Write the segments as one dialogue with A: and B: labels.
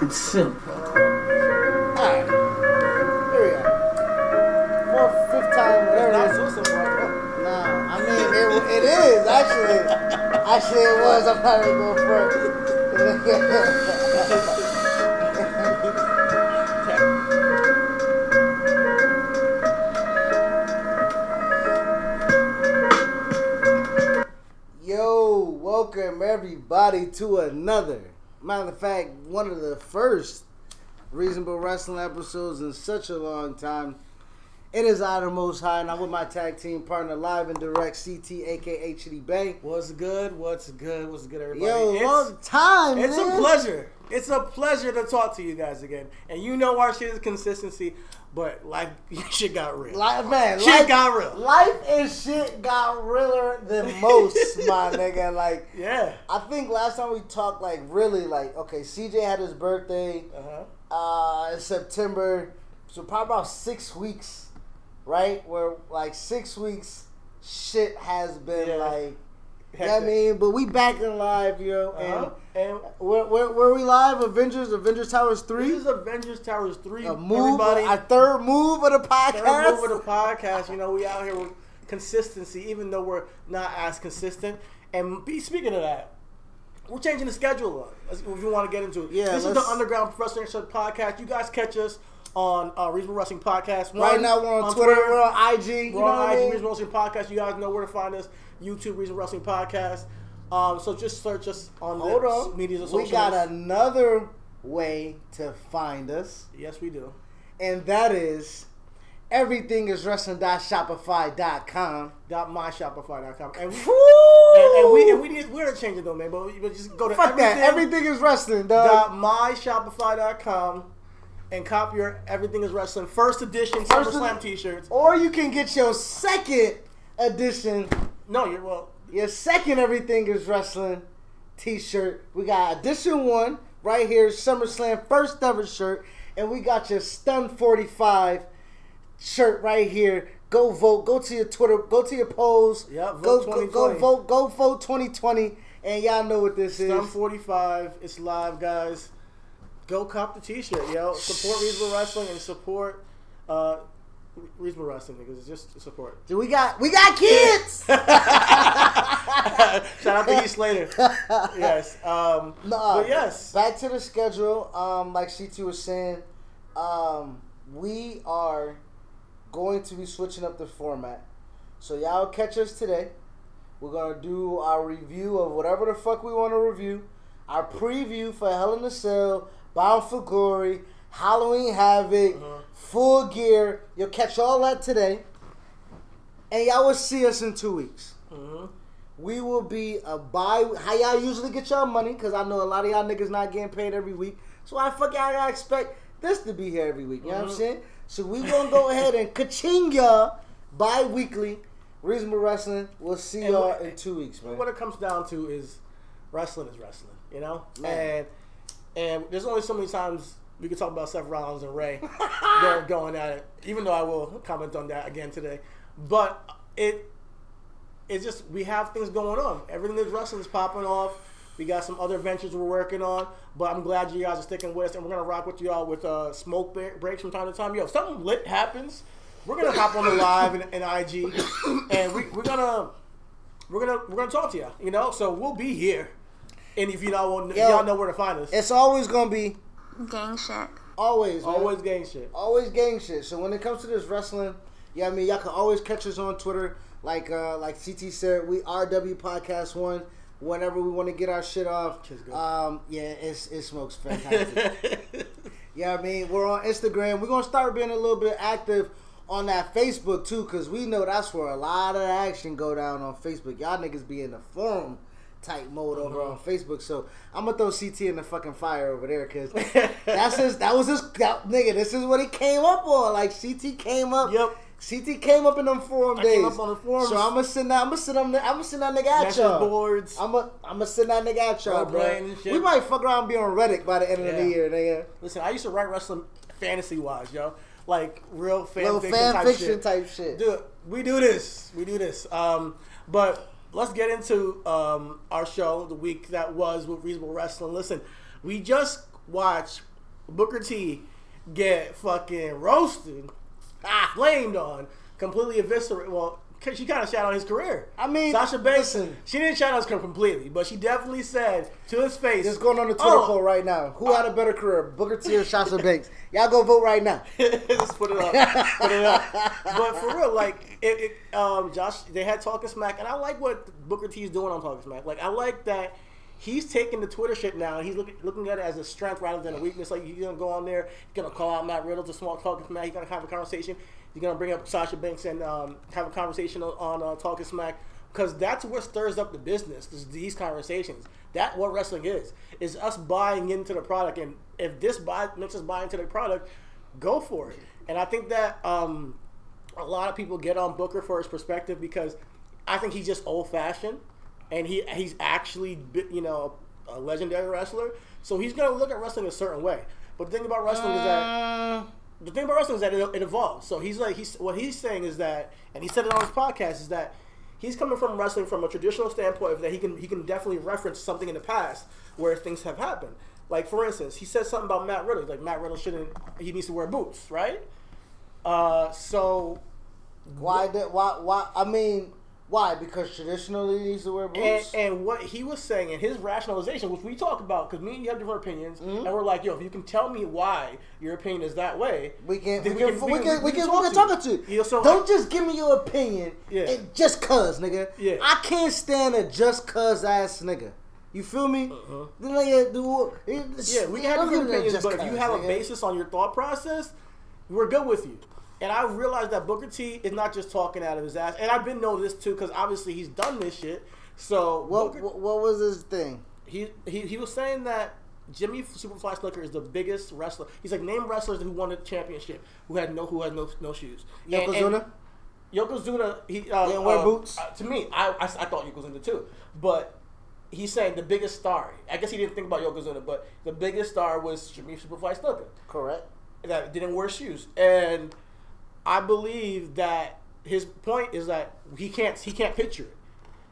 A: It's simple.
B: Alright. Here we go. Fourth, fifth time, whatever it is. Nah, I mean, it, it is, actually. Actually, it was. I'm not even going Yo, welcome everybody to another. Matter of fact, one of the first Reasonable Wrestling episodes in such a long time. It is I the Most High, and I'm with my tag team partner, live and direct, CT, aka Chitty Bang.
C: What's good? What's good? What's good, everybody?
B: Yo,
C: it's,
B: long time,
C: it's
B: man.
C: a pleasure. It's a pleasure to talk to you guys again. And you know our shit is consistency, but like shit got real.
B: Life, man,
C: Shit
B: life,
C: got real.
B: Life and shit got realer than most, my nigga. Like,
C: yeah.
B: I think last time we talked, like, really, like, okay, CJ had his birthday
C: Uh-huh.
B: uh, in September, so probably about six weeks, right? Where, like, six weeks, shit has been,
C: Yeah.
B: like, you I mean? But we back in live, yo.
C: Uh-huh.
B: And
C: And
B: where, where, where we live? Avengers, Avengers Towers 3?
C: this is Avengers Towers 3.
B: a move,
C: everybody.
B: our third move of the podcast.
C: Third move of the podcast. You know, we out here with consistency, even though we're not as consistent. And be speaking of that, we're changing the schedule up. If you want to get into it,
B: Yeah,
C: this is the Underground Wrestling Show podcast. You guys catch us on uh, Reasonable Wrestling Podcast.
B: Right now we're on, Twitter, we're on IG. You
C: We're
B: know
C: on
B: what I
C: IG
B: mean?
C: Reasonable Wrestling Podcast. You guys know where to find us. YouTube Reason Wrestling Podcast. Um, so just search us on
B: Hold
C: the
B: on.
C: medias and
B: We got another way to find us,
C: Yes, we do.
B: and that is everything is wrestling.shopify.com.
C: Dot myshopify.com. And, and, and we and we need we're gonna change it though, man. But, but just go to
B: Fuck
C: everything,
B: that. Everything is wrestling, dog.
C: dot myshopify.com and copy your Everything is Wrestling first edition SummerSlam t-shirts.
B: Or you can get your second edition,
C: No, you're well.
B: your second Everything is Wrestling t shirt. We got edition one right here, SummerSlam first ever shirt. And we got your Stun 45 shirt right here. Go vote. Go to your Twitter. Go to your polls.
C: Yep,
B: go,
C: vote
B: go, go
C: 2020.
B: vote. Go vote 2020. And y'all know what this is.
C: Stun 45. It's live, guys. Go cop the t-shirt, yo. Support Reasonable Wrestling and support uh, Reasonable Wrestling because it's just support.
B: Do we got we got kids.
C: Shout out to Heath Slater. yes. Um,
B: Nah,
C: but yes.
B: Back to the schedule. Um, like CT was saying, um, we are going to be switching up the format. So y'all catch us today. We're gonna do our review of whatever the fuck we want to review. Our preview for Hell in a Cell, Bound for Glory, Halloween Havoc,
C: Uh-huh.
B: Full Gear. You'll catch all that today. And y'all will see us in two weeks.
C: hmm
B: We will be a buy. How y'all usually get y'all money? Because I know a lot of y'all niggas not getting paid every week. So I fuck y'all gotta expect this to be here every week? You know what I'm
C: Mhm.
B: saying? So we gonna go ahead and ka-ching y'all bi-weekly. Reasonable Wrestling. We'll see
C: And
B: y'all
C: what-
B: in two weeks, man.
C: What it comes down to is wrestling is wrestling, you know?
B: Man.
C: And and there's only so many times we can talk about Seth Rollins and Rey. They're going at it, even though I will comment on that again today. But it it's just we have things going on. Everything that's wrestling is popping off. We got some other ventures we're working on, but I'm glad you guys are sticking with us, and we're gonna rock with y'all with uh, smoke breaks from time to time. Yo, if something lit happens, we're gonna hop on the live and, and IG, and we, we're gonna we're gonna we're gonna talk to you. You know, so we'll be here, and if you know y'all know where to find us,
B: It's always gonna be
D: Gang shit.
B: always, man.
C: always gang shit.
B: always gang shit. So when it comes to this wrestling, yeah, I mean, y'all can always catch us on Twitter. Like uh, like CT said, we RW Podcast One. Whenever we want to get our shit off,
C: Shit's good.
B: um, yeah, it's it smokes fantastic. yeah, I mean, we're on Instagram. We're gonna start being a little bit active on that Facebook too, cause we know that's where a lot of the action go down on Facebook. Y'all niggas be in the forum type mode over on Facebook. So I'm gonna throw CT in the fucking fire over there, cause that's his. That was his that, nigga. This is what he came up on. Like CT came up.
C: Yep.
B: CT came up in them forum
C: I
B: days.
C: came up on the forums.
B: So I'm gonna send that. I'm gonna send them. I'm gonna send that nigga at y'all.
C: boards.
B: I'm gonna I'm gonna send that nigga at y'all, bro. We might fuck around and be on Reddit by the end of the year, nigga.
C: Listen, I used to write wrestling fantasy wise, yo. Like real fan
B: Little
C: fiction
B: fan
C: type
B: fiction
C: shit.
B: type shit.
C: Dude, we do this. We do this. Um, but let's get into um, our show, the week that was with Reasonable Wrestling. Listen, we just watched Booker T get fucking roasted, ah, flamed on, completely eviscerated. Well, she kind of shot out his career.
B: I mean,
C: Sasha Banks,
B: listen.
C: she didn't shout out his career completely, but she definitely said to his face,
B: It's going on the Twitter
C: "Oh,
B: poll right now. Who had a better career, Booker T or Sasha Banks? Y'all go vote right now.
C: Just put it up. Put it up. But for real, like it, it, um, Josh, they had talking smack, and I like what Booker T is doing on talking smack. Like I like that he's taking the Twitter shit now, and he's looking looking at it as a strength rather than a weakness. Like he's gonna go on there, he's gonna call out Matt Riddle to small talking smack. He's gonna have a conversation. He's gonna bring up Sasha Banks and um, have a conversation on, uh, talking smack. Because that's what stirs up the business. These conversations. That what wrestling is. Is us buying into the product, and if this buy makes us buy into the product, go for it. And I think that um, a lot of people get on Booker for his perspective because I think he's just old fashioned, and he he's actually you know a legendary wrestler. So he's gonna look at wrestling a certain way. But the thing about wrestling is that
B: Uh,
C: the thing about wrestling is that it, it evolves. So he's like he's what he's saying is that, and he said it on his podcast is that he's coming from wrestling from a traditional standpoint of that he can he can definitely reference something in the past where things have happened. Like for instance, he said something about Matt Riddle. Like Matt Riddle shouldn't he needs to wear boots, right? Uh, so
B: why did why why? I mean, why? Because traditionally he needs to wear
C: and,
B: boots.
C: and what he was saying and his rationalization, which we talk about, because me and you have different opinions, and we're like, yo, if you can tell me why your opinion is that way,
B: we can we
C: then
B: can we can we can we can talk it to.
C: You know, so
B: Don't just give me your opinion.
C: Yeah.
B: and just cuz nigga.
C: Yeah.
B: I can't stand a just cuz ass nigga. You feel me?
C: Uh-huh.
B: Like, do-
C: Yeah, we can have different
B: a
C: opinions, but if you have a basis on your thought process, we're good with you. And I realized that Booker T is not just talking out of his ass, and I've been knowing this too because obviously he's done this shit. So
B: What,
C: Booker-
B: what was his thing?
C: he, he he was saying that Jimmy Superfly Snuka is the biggest wrestler. He's like name wrestlers who won the championship who had no who had no no shoes.
B: Yokozuna?
C: Yokozuna, he uh,
B: Didn't wear
C: uh,
B: boots?
C: uh, to me, I, I I thought Yokozuna too, but he's saying the biggest star. I guess he didn't think about Yokozuna, but the biggest star was Jimmy Superfly Snuka.
B: Correct.
C: that didn't wear shoes, and I believe that his point is that he can't he can't picture it,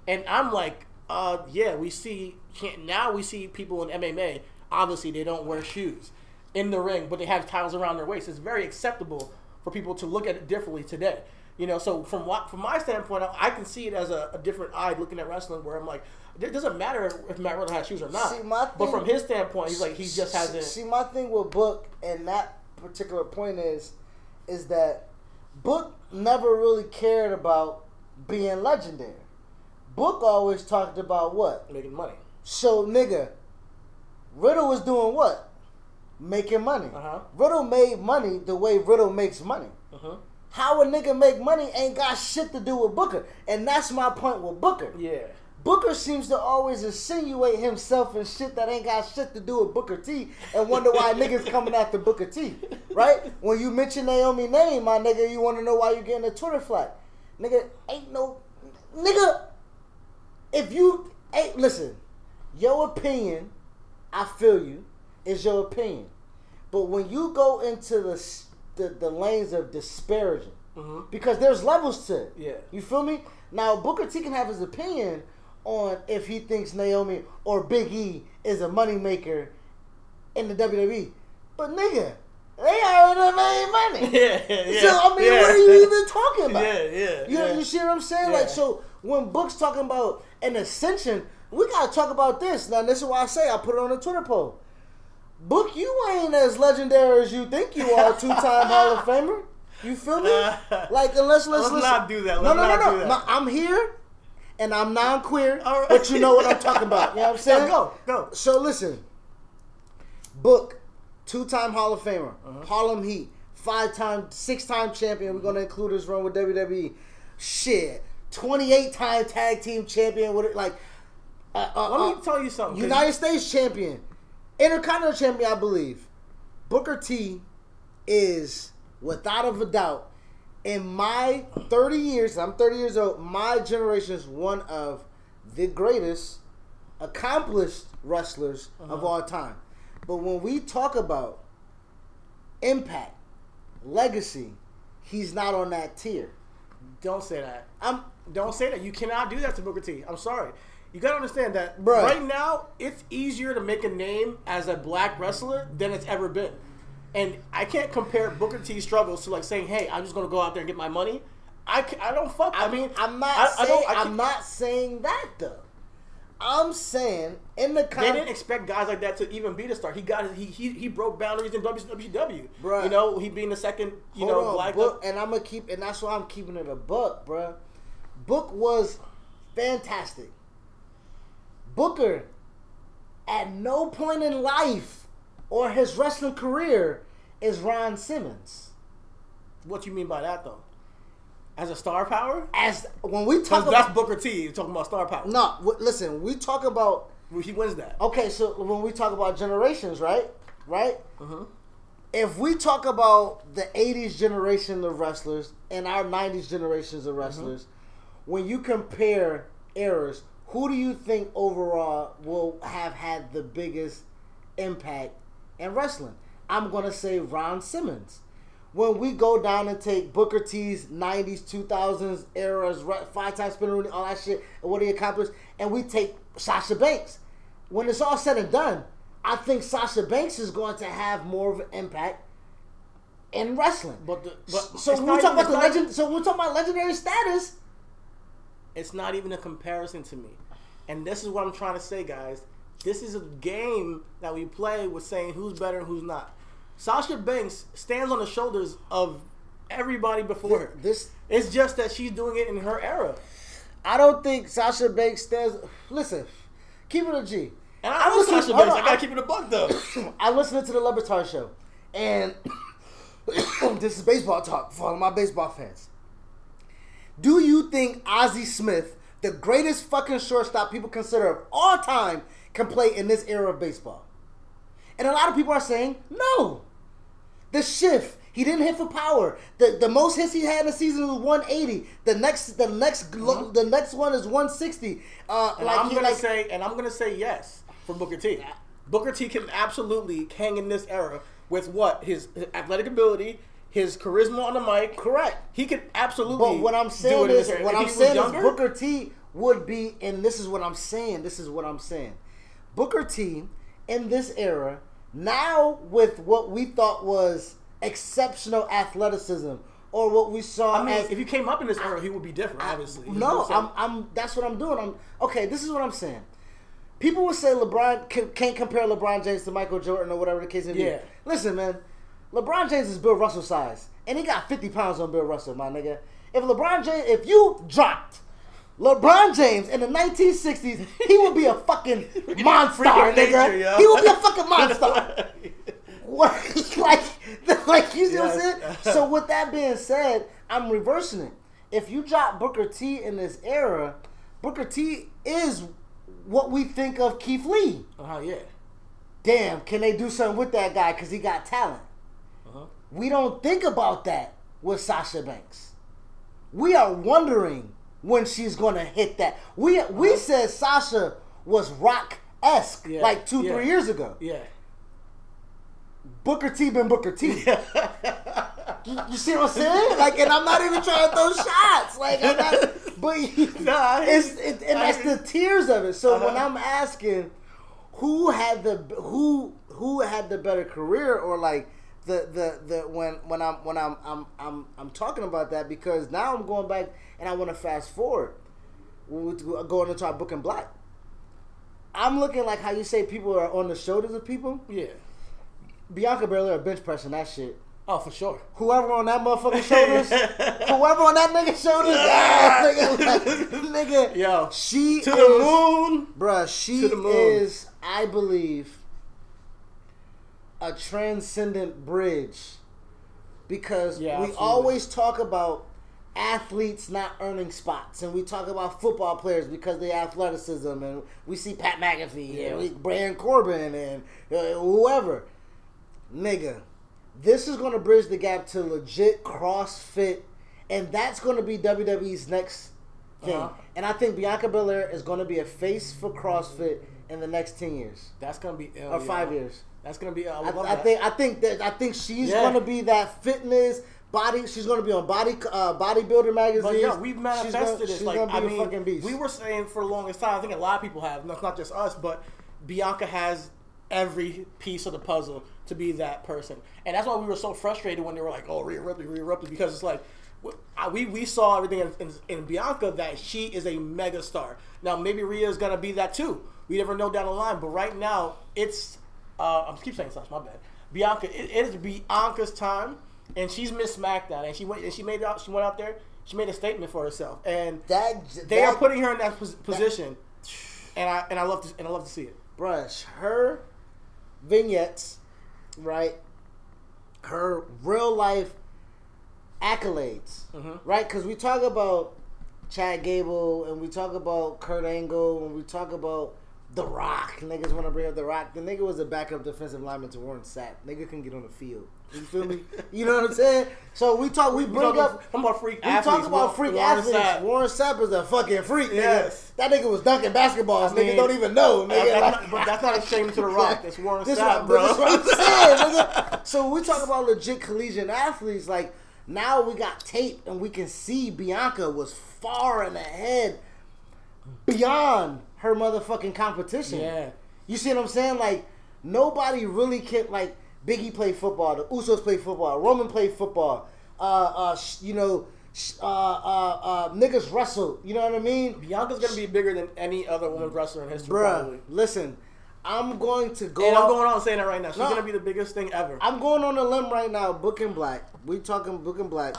C: and I'm like, uh, yeah, we see can't, now we see people in MMA. Obviously, they don't wear shoes in the ring, but they have towels around their waist. It's very acceptable for people to look at it differently today. You know, so from what from my standpoint, I- can see it as a, a different eye looking at wrestling, where I'm like, it doesn't matter if Matt Riddle has shoes or not.
B: See, my
C: but from his standpoint, he's like he just hasn't.
B: See, my thing with Book and that particular point is, is that Book never really cared about being legendary. Book always talked about what?
C: making money.
B: So, nigga, Riddle was doing what? Making money.
C: Uh-huh.
B: Riddle made money the way Riddle makes money.
C: Uh-huh.
B: How a nigga make money ain't got shit to do with Booker. And that's my point with Booker.
C: Yeah.
B: Booker seems to always insinuate himself in shit that ain't got shit to do with Booker T and wonder why niggas coming after Booker T. Right? When you mention Naomi name, my nigga, you wanna know why you getting a Twitter flag. Nigga, ain't no nigga. If you ain't listen, your opinion, I feel you, is your opinion. But when you go into the the, the lanes of disparaging,
C: Mhm.
B: because there's levels to it.
C: Yeah.
B: You feel me? Now Booker T can have his opinion on if he thinks Naomi or Big E is a moneymaker in the WWE. But nigga, they already made money.
C: Yeah, yeah.
B: So I mean,
C: yeah.
B: what are you even talking about?
C: Yeah, yeah.
B: You,
C: yeah.
B: you see what I'm saying?
C: Yeah.
B: Like so when Book's talking about an ascension, we gotta talk about this. Now this is why I say I put it on the Twitter poll. Book, you ain't as legendary as you think you are, two time Hall of Famer. You feel me? Uh, like unless let's,
C: Let's not do that.
B: no,
C: Let's
B: no,
C: not
B: no,
C: do
B: no,
C: that.
B: no. I'm here, and I'm non-queer,
C: right.
B: but you know what I'm talking about. You know what I'm saying?
C: Go, go.
B: So listen, Book, two-time Hall of Famer,
C: Uh-huh.
B: Harlem Heat, five-time, six-time champion. We're gonna include his run with WWE. Shit, twenty-eight-time tag team champion. With it, like, uh, uh,
C: Let
B: uh,
C: me tell you something.
B: United States champion, Intercontinental champion, I believe. Booker T is, without a doubt, in my 30 years, I'm 30 years old, my generation is one of the greatest accomplished wrestlers of uh-huh. all time. But when we talk about impact, legacy, he's not on that tier.
C: Don't say that.
B: I'm
C: Don't say that. You cannot do that to Booker T. I'm sorry. You gotta understand that
B: Bruh.
C: right now it's easier to make a name as a black wrestler than it's ever been. And I can't compare Booker T's struggles to like saying, "Hey, I'm just gonna go out there and get my money." I, I don't fuck. I, mean,
B: I'm not
C: I, I
B: saying
C: don't. I
B: I'm
C: can't-
B: saying that though. I'm saying in the
C: They didn't expect guys like that to even be the star. He got he he, he broke boundaries in WCW.
B: Bruh.
C: You know, he being the second, you
B: Hold
C: know,
B: on,
C: black.
B: Book, and I'm gonna keep, and that's why I'm keeping it a buck, bruh. Book was fantastic. Booker, at no point in life or his wrestling career, is Ron Simmons.
C: What do you mean by that though? As a star power?
B: As when we talk
C: Because that's
B: about
C: Booker T. You're talking about star power.
B: no, w- listen, we talk about
C: He wins that.
B: okay. So when we talk about generations, right, right.
C: Uh-huh.
B: if we talk about the 80s generation of wrestlers and our 90s generations of wrestlers, when you compare eras, who do you think overall will have had the biggest impact in wrestling? I'm going to say Ron Simmons. When we go down and take Booker T's 90s, 2000s eras, five times spinner, all that shit, and what he accomplished, and we take Sasha Banks, when it's all said and done, I think Sasha Banks is going to have more of an impact in wrestling.
C: But the, but
B: so when we talk
C: even-
B: about the legend. So we're talking about legendary status.
C: it's not even a comparison to me. And this is what I'm trying to say, guys. This is a game that we play with saying who's better and who's not. Sasha Banks stands on the shoulders of everybody before her.
B: This
C: It's just that she's doing it in her era.
B: I don't think Sasha Banks stands. Listen, keep it a G.
C: And I
B: listening-
C: Sasha Banks.
B: on,
C: I gotta keep it a buck though.
B: I listened to the Le Batard show, and this is baseball talk for all my baseball fans. Do you think Ozzie Smith, the greatest fucking shortstop people consider of all time, can play in this era of baseball? And a lot of people are saying no. The shift. He didn't hit for power. The the most hits he had in the season was 180. The next the next glo- the next one is 160. Uh,
C: And
B: like
C: I'm gonna
B: like
C: say, and I'm gonna say yes for Booker T. Booker T can absolutely hang in this era with what his, his athletic ability, his charisma on the mic.
B: correct.
C: He could absolutely.
B: But what I'm saying is, what
C: If
B: I'm saying
C: younger,
B: is Booker T would be, and this is what I'm saying. This is what I'm saying. Booker T in this era, now with what we thought was exceptional athleticism, or what we saw
C: I mean,
B: as
C: if you came up in this era, he would be different. Obviously, You
B: no,
C: I'm
B: I'm. That's what I'm doing. I'm okay. This is what I'm saying. People would say LeBron ca- can't compare LeBron James to Michael Jordan or whatever the case may be.
C: Yeah.
B: Listen, man, LeBron James is Bill Russell size, and he got 50 pounds on Bill Russell, my nigga. If LeBron James, if you dropped LeBron James in the 1960s, he would be a fucking monster, nigga.
C: nature.
B: He would be a fucking monster. What, like, like you see what I'm saying? So with that being said, I'm reversing it. If you drop Booker T in this era, Booker T is what we think of Keith Lee.
C: Uh-huh, yeah.
B: Damn, can they do something with that guy because he got talent?
C: Uh-huh.
B: We don't think about that with Sasha Banks. We are wondering when she's gonna hit that. We we said Sasha was rock esque
C: Yeah,
B: like two
C: yeah.
B: three years ago.
C: Yeah.
B: Booker T been Booker T. You, you see what I'm saying? Like, and I'm not even trying to throw shots. Like, I'm not. But
C: Nah,
B: it's it, and that's the tears of it. So when
C: Uh-huh.
B: I'm asking, who had the who who had the better career, or like the the the when when I'm when I'm I'm I'm I'm talking about that because now I'm going back and I want to fast forward. When we going into our book in black. I'm looking like how you say people are on the shoulders of people.
C: Yeah.
B: Bianca Belair bench pressing that shit.
C: Oh, for sure.
B: Whoever on that motherfucking shoulders, whoever on that nigga's shoulders, yeah, nigga, like, nigga,
C: Yo,
B: she
C: to
B: is,
C: the moon.
B: bruh. She
C: To the moon.
B: is, I believe, a transcendent bridge because
C: Yeah,
B: we
C: absolutely.
B: always talk about athletes not earning spots, and we talk about football players because they athleticism, and we see Pat McAfee
C: Yeah.
B: and we, Baron Corbin and uh, whoever, nigga. This is going to bridge the gap to legit CrossFit, and that's going to be WWE's next thing.
C: Uh-huh.
B: And I think Bianca Belair is going to be a face for CrossFit in the next ten years
C: That's gonna be ill,
B: or
C: yo.
B: five years.
C: That's gonna be. I,
B: I, I think I think that I think she's
C: Yeah.
B: going to be that fitness body. She's gonna be on body uh, bodybuilder magazines.
C: But yeah, we've
B: She's
C: manifested
B: gonna-
C: this.
B: She's
C: Like
B: gonna be
C: I
B: a
C: mean,
B: fucking beast.
C: we were saying for the longest time. I think a lot of people have. Not not just us, but Bianca has every piece of the puzzle to be that person, and that's why we were so frustrated when they were like, "Oh, Rhea Ripley, Rhea Ripley," because it's like. We, we saw everything in, in, in Bianca that she is a mega star. Now maybe Rhea is gonna be that too. We never know down the line, but right now it's uh, I'm keep saying Sasha, my bad. Bianca, it, it is Bianca's time, and she's Miss SmackDown, and she went and she made out. She went out there. She made a statement for herself, and
B: that
C: they
B: that,
C: are putting her in that pos- position, and I and I love to and I love to see it.
B: Brush her vignettes, right? Her real life accolades,
C: Mm-hmm.
B: right? Because we talk about Chad Gable and we talk about Kurt Angle and we talk about The Rock. Niggas want to bring up The Rock. The nigga was a backup defensive lineman to Warren Sapp. Nigga couldn't get on the field. You feel me? you know what I'm saying? So we talk. We bring
C: talk
B: up.
C: I'm about freak
B: We
C: athletes.
B: talk about freak
C: Warren
B: athletes.
C: Sapp.
B: Warren Sapp is a fucking freak, nigga.
C: Yes.
B: That nigga was dunking basketballs.
C: I
B: nigga
C: mean,
B: don't even know, nigga.
C: that's
B: Like-
C: not- but that's not a shame to the Rock. That's Warren
B: this
C: Sapp,
B: what,
C: bro.
B: This what I'm saying, nigga. So we talk about legit collegiate athletes. Like now we got tape and we can see Bianca was far and ahead beyond her motherfucking competition.
C: Yeah.
B: You see what I'm saying? Like nobody really can like Biggie played football, the Usos played football, Roman played football. Uh, uh, you know, uh, uh, uh, niggas wrestled. You know what I mean?
C: Bianca's gonna be bigger than any other woman wrestler in history,
B: Bruh,
C: probably.
B: listen, I'm going to go.
C: And I'm going on saying that right now. She's
B: No.
C: gonna be the biggest thing ever.
B: I'm going on a limb right now. Book and Black. We talking Book and Black.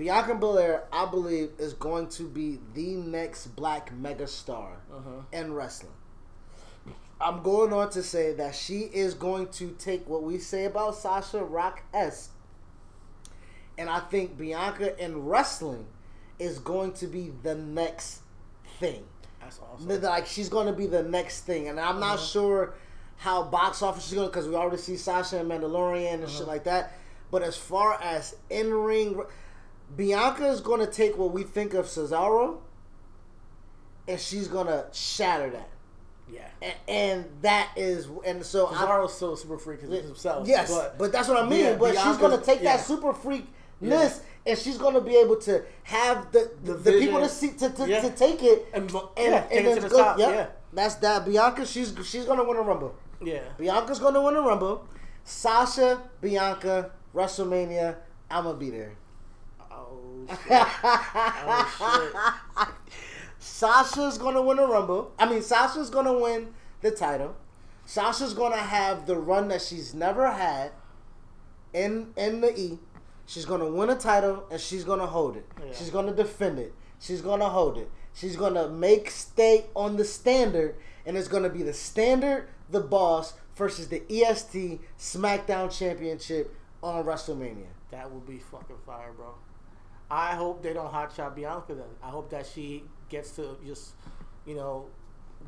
B: Bianca Belair, I believe, is going to be the next black megastar uh-huh. in wrestling. I'm going on to say that she is going to take what we say about Sasha Rock S, and I think Bianca in wrestling is going to be the next thing.
C: That's awesome.
B: Like she's gonna be the next thing, and I'm not uh-huh. sure how box office is gonna because we already see Sasha and Mandalorian and uh-huh. shit like that. But as far as in ring, Bianca is gonna take what we think of Cesaro, and she's gonna shatter that,
C: Yeah.
B: and, and that is and so I,
C: Cesaro's still a super freak because himself.
B: Yes, but, that's what I mean.
C: Yeah,
B: but she's gonna take
C: yeah.
B: that super freakness,
C: Yeah.
B: and she's gonna be able to have the the,
C: The
B: the people to see to, to, to take it
C: And,
B: and, and
C: it
B: then
C: to the
B: go-
C: top. Yeah.
B: That's that. Bianca, she's she's gonna win a rumble.
C: Yeah.
B: Bianca's gonna win a rumble. Sasha, Bianca, WrestleMania. I'ma be there.
C: Oh shit. oh shit.
B: Sasha's gonna win a rumble. I mean, Sasha's gonna win the title. Sasha's gonna have the run that she's never had in in the E. She's gonna win a title and she's gonna hold it.
C: Yeah.
B: She's gonna defend it. She's gonna hold it. She's gonna make stay on the standard, and it's gonna be the standard, the boss versus the EST SmackDown Championship on WrestleMania.
C: That would be fucking fire, bro. I hope they don't hotshot Bianca then. I hope that she gets to just, you know,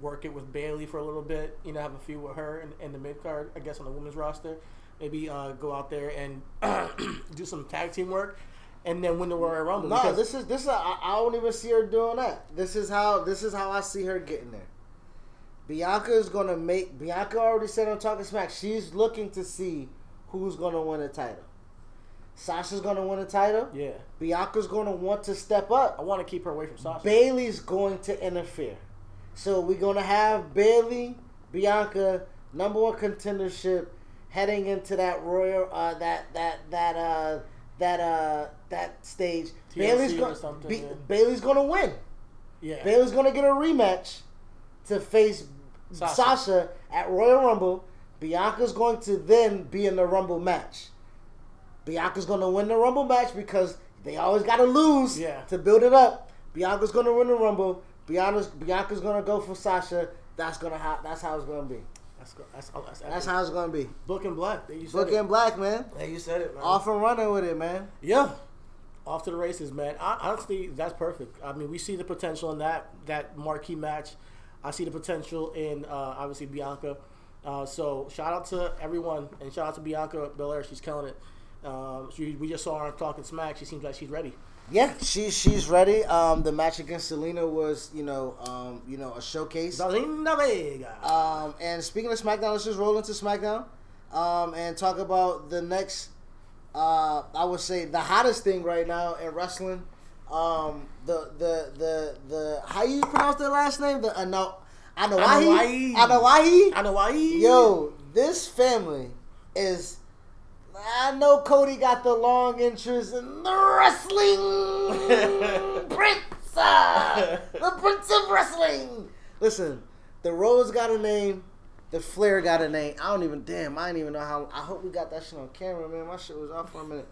C: work it with Bayley for a little bit. You know, have a few with her in, in the mid card, I guess, on the women's roster. Maybe uh, go out there and do some tag team work, and then win the Royal Rumble.
B: No, this is this is I, I don't even see her doing that. This is how this is how I see her getting there. Bianca is gonna make Bianca already said on Talking Smack she's looking to see who's gonna win a title. Sasha's gonna win a title.
C: yeah.
B: Bianca's gonna want to step up.
C: I want to keep her away from Sasha.
B: Bayley's going to interfere. So we're gonna have Bayley, Bianca, number one contendership, heading into that royal uh that that that uh that uh that stage.
C: TLC Bayley's
B: gonna
C: something,
B: Be-
C: yeah.
B: Bayley's gonna win.
C: yeah.
B: Bailey's gonna get a rematch to face
C: Sasha.
B: Sasha. at Royal Rumble. Bianca's going to then be in the Rumble match. Bianca's gonna win the Rumble match because they always gotta lose
C: Yeah.
B: to build it up. Bianca's gonna win the Rumble. Bianca's Bianca's gonna go for Sasha. That's gonna ha- that's how it's gonna be.
C: That's go- that's that's,
B: That's
C: that's
B: how it's gonna be.
C: Book and Black. There you said
B: Book
C: it.
B: and black, man.
C: Yeah, you said it, man.
B: Off and running with it, man.
C: Yeah, off to the races, man. I, honestly, that's perfect. I mean, we see the potential in that that marquee match. I see the potential in uh, obviously Bianca. Uh, so shout out to everyone and shout out to Bianca Belair. She's killing it. Um, she, we just saw her Talking Smack. She seems like she's ready.
B: Yeah, she she's ready. Um, the match against Zelina was, you know, um, you know, a showcase.
C: Zelina Vega.
B: Um, and speaking of SmackDown, let's just roll into SmackDown um, and talk about the next uh, I would say the hottest thing right now in wrestling. Um, the the the the how you pronounce their last name? The Ano Anoa'i.
C: Anoa'i.
B: Anoa'i.
C: I know why.
B: Yo, this family is. I know Cody got the long interest in the wrestling prince, uh, the prince of wrestling. Listen, the Rhodes got a name, the Flair got a name. I don't even damn. I don't even know how. I hope we got that shit on camera, man. My shit was off for a minute.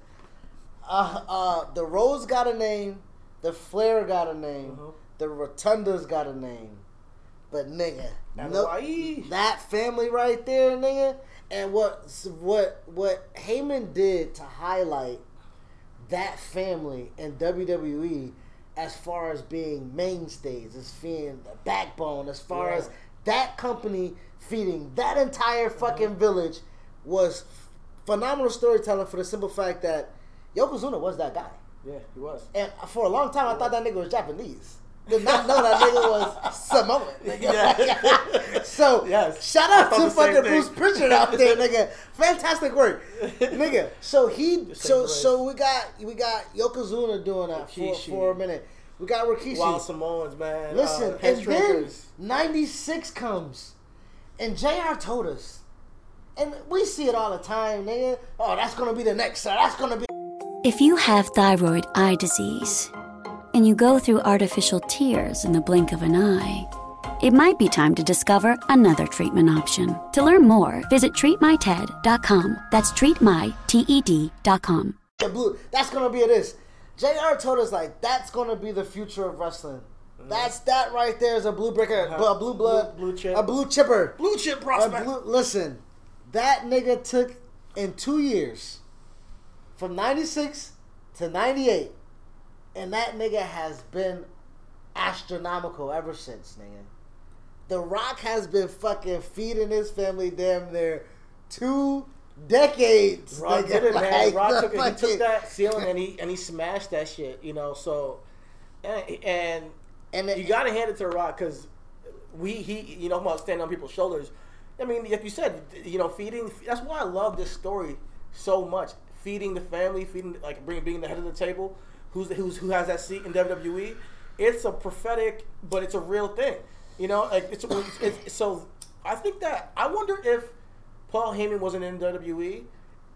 B: Uh, uh, the Rhodes got a name, the Flair got a name,
C: Mhm.
B: the Rotundas got a name, but nigga, no- that family right there, nigga, and what what what Heyman did to highlight that family in WWE as far as being mainstays, as being the backbone, as far
C: Yeah.
B: as that company feeding that entire mm-hmm. fucking village was phenomenal storytelling for the simple fact that Yokozuna was that guy.
C: Yeah, he was.
B: And for a long time, I thought that nigga was Japanese. Did not know that nigga was Samoan. Nigga.
C: Yeah.
B: so,
C: Yes.
B: shout
C: I
B: out to fucking
C: thing.
B: Bruce Pritchard out there, nigga. Fantastic work, nigga. So he,
C: Just
B: so
C: take
B: so we got we got Yokozuna doing that for, for a minute. We got Rikishi.
C: Wild Samoans, man.
B: Listen,
C: uh, head
B: and then '96 comes, and Jr. told us, and we see it all the time, nigga. Oh, that's gonna be the next. sir. That's gonna be.
A: If you have thyroid eye disease and you go through artificial tears in the blink of an eye, it might be time to discover another treatment option. To learn more, visit treatmyted.com. That's treatmyted.com.
B: the blue. That's gonna be this. Jr. told us like that's gonna be the future of wrestling. That's that right there is a blue breaker.
C: Uh-huh.
B: a blue blood,
C: Blue- blue chip.
B: a blue chipper.
C: blue chip
B: A
C: prospect.
B: blue, listen, that nigga took in two years, from '96 to '98, and that nigga has been astronomical ever since, nigga. The Rock has been fucking feeding his family damn near two decades.
C: Rock
B: nigga.
C: did it, man.
B: Like,
C: Rock took, it, took that ceiling and he and he smashed that shit. You know, so and and,
B: And it-
C: you got to hand it to the Rock because we he you know about standing on people's shoulders. I mean, like you said, you know, feeding. That's why I love this story so much. Feeding the family, feeding like bringing being the head of the table. Who's who's who has that seat in WWE? It's a prophetic, but it's a real thing. You know, like it's, it's, it's so. I think that I wonder if Paul Heyman wasn't in WWE,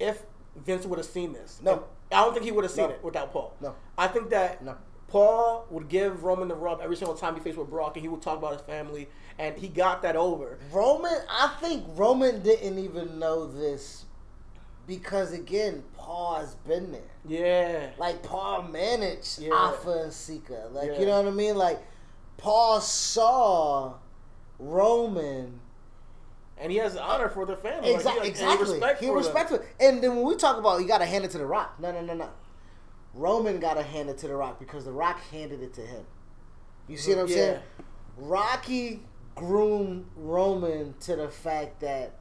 C: if Vince would have seen this.
B: No.
C: And I don't think he would have seen
B: No.
C: it without Paul.
B: No.
C: I think that
B: No.
C: Paul would give Roman the rub every single time he faced with Brock, and he would talk about his family, and he got that over.
B: Roman, I think Roman didn't even know this because again, Paul has been there.
C: Yeah.
B: Like Paul managed
C: Yeah.
B: Afa and Sika. Like
C: Yeah.
B: you know what I mean? Like Paul saw Roman.
C: And he has honor for the family. Like,
B: Exactly.
C: he,
B: exactly.
C: Respect
B: he respectful. And then when we talk about you got to hand it to the Rock. No, no, no, no. Roman got to hand it to the Rock because the Rock handed it to him. You see what I'm
C: Yeah.
B: saying? Rocky groomed Roman to the fact that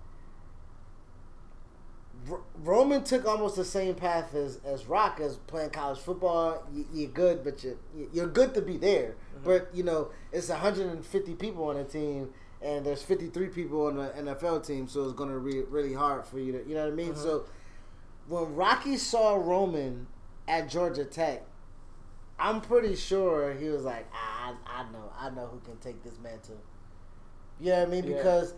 B: Roman took almost the same path as, as Rock as playing college football. You, you're good, but you're, you're good to be there. But, you know, it's 150 people on a team, and there's 53 people on the NFL team, so it's going to be really hard for you to, you know what I mean? So when Rocky saw Roman at Georgia Tech, I'm pretty sure he was like, ah, I, I know, I know who can take this mantle. You know what I mean?
C: Yeah.
B: Because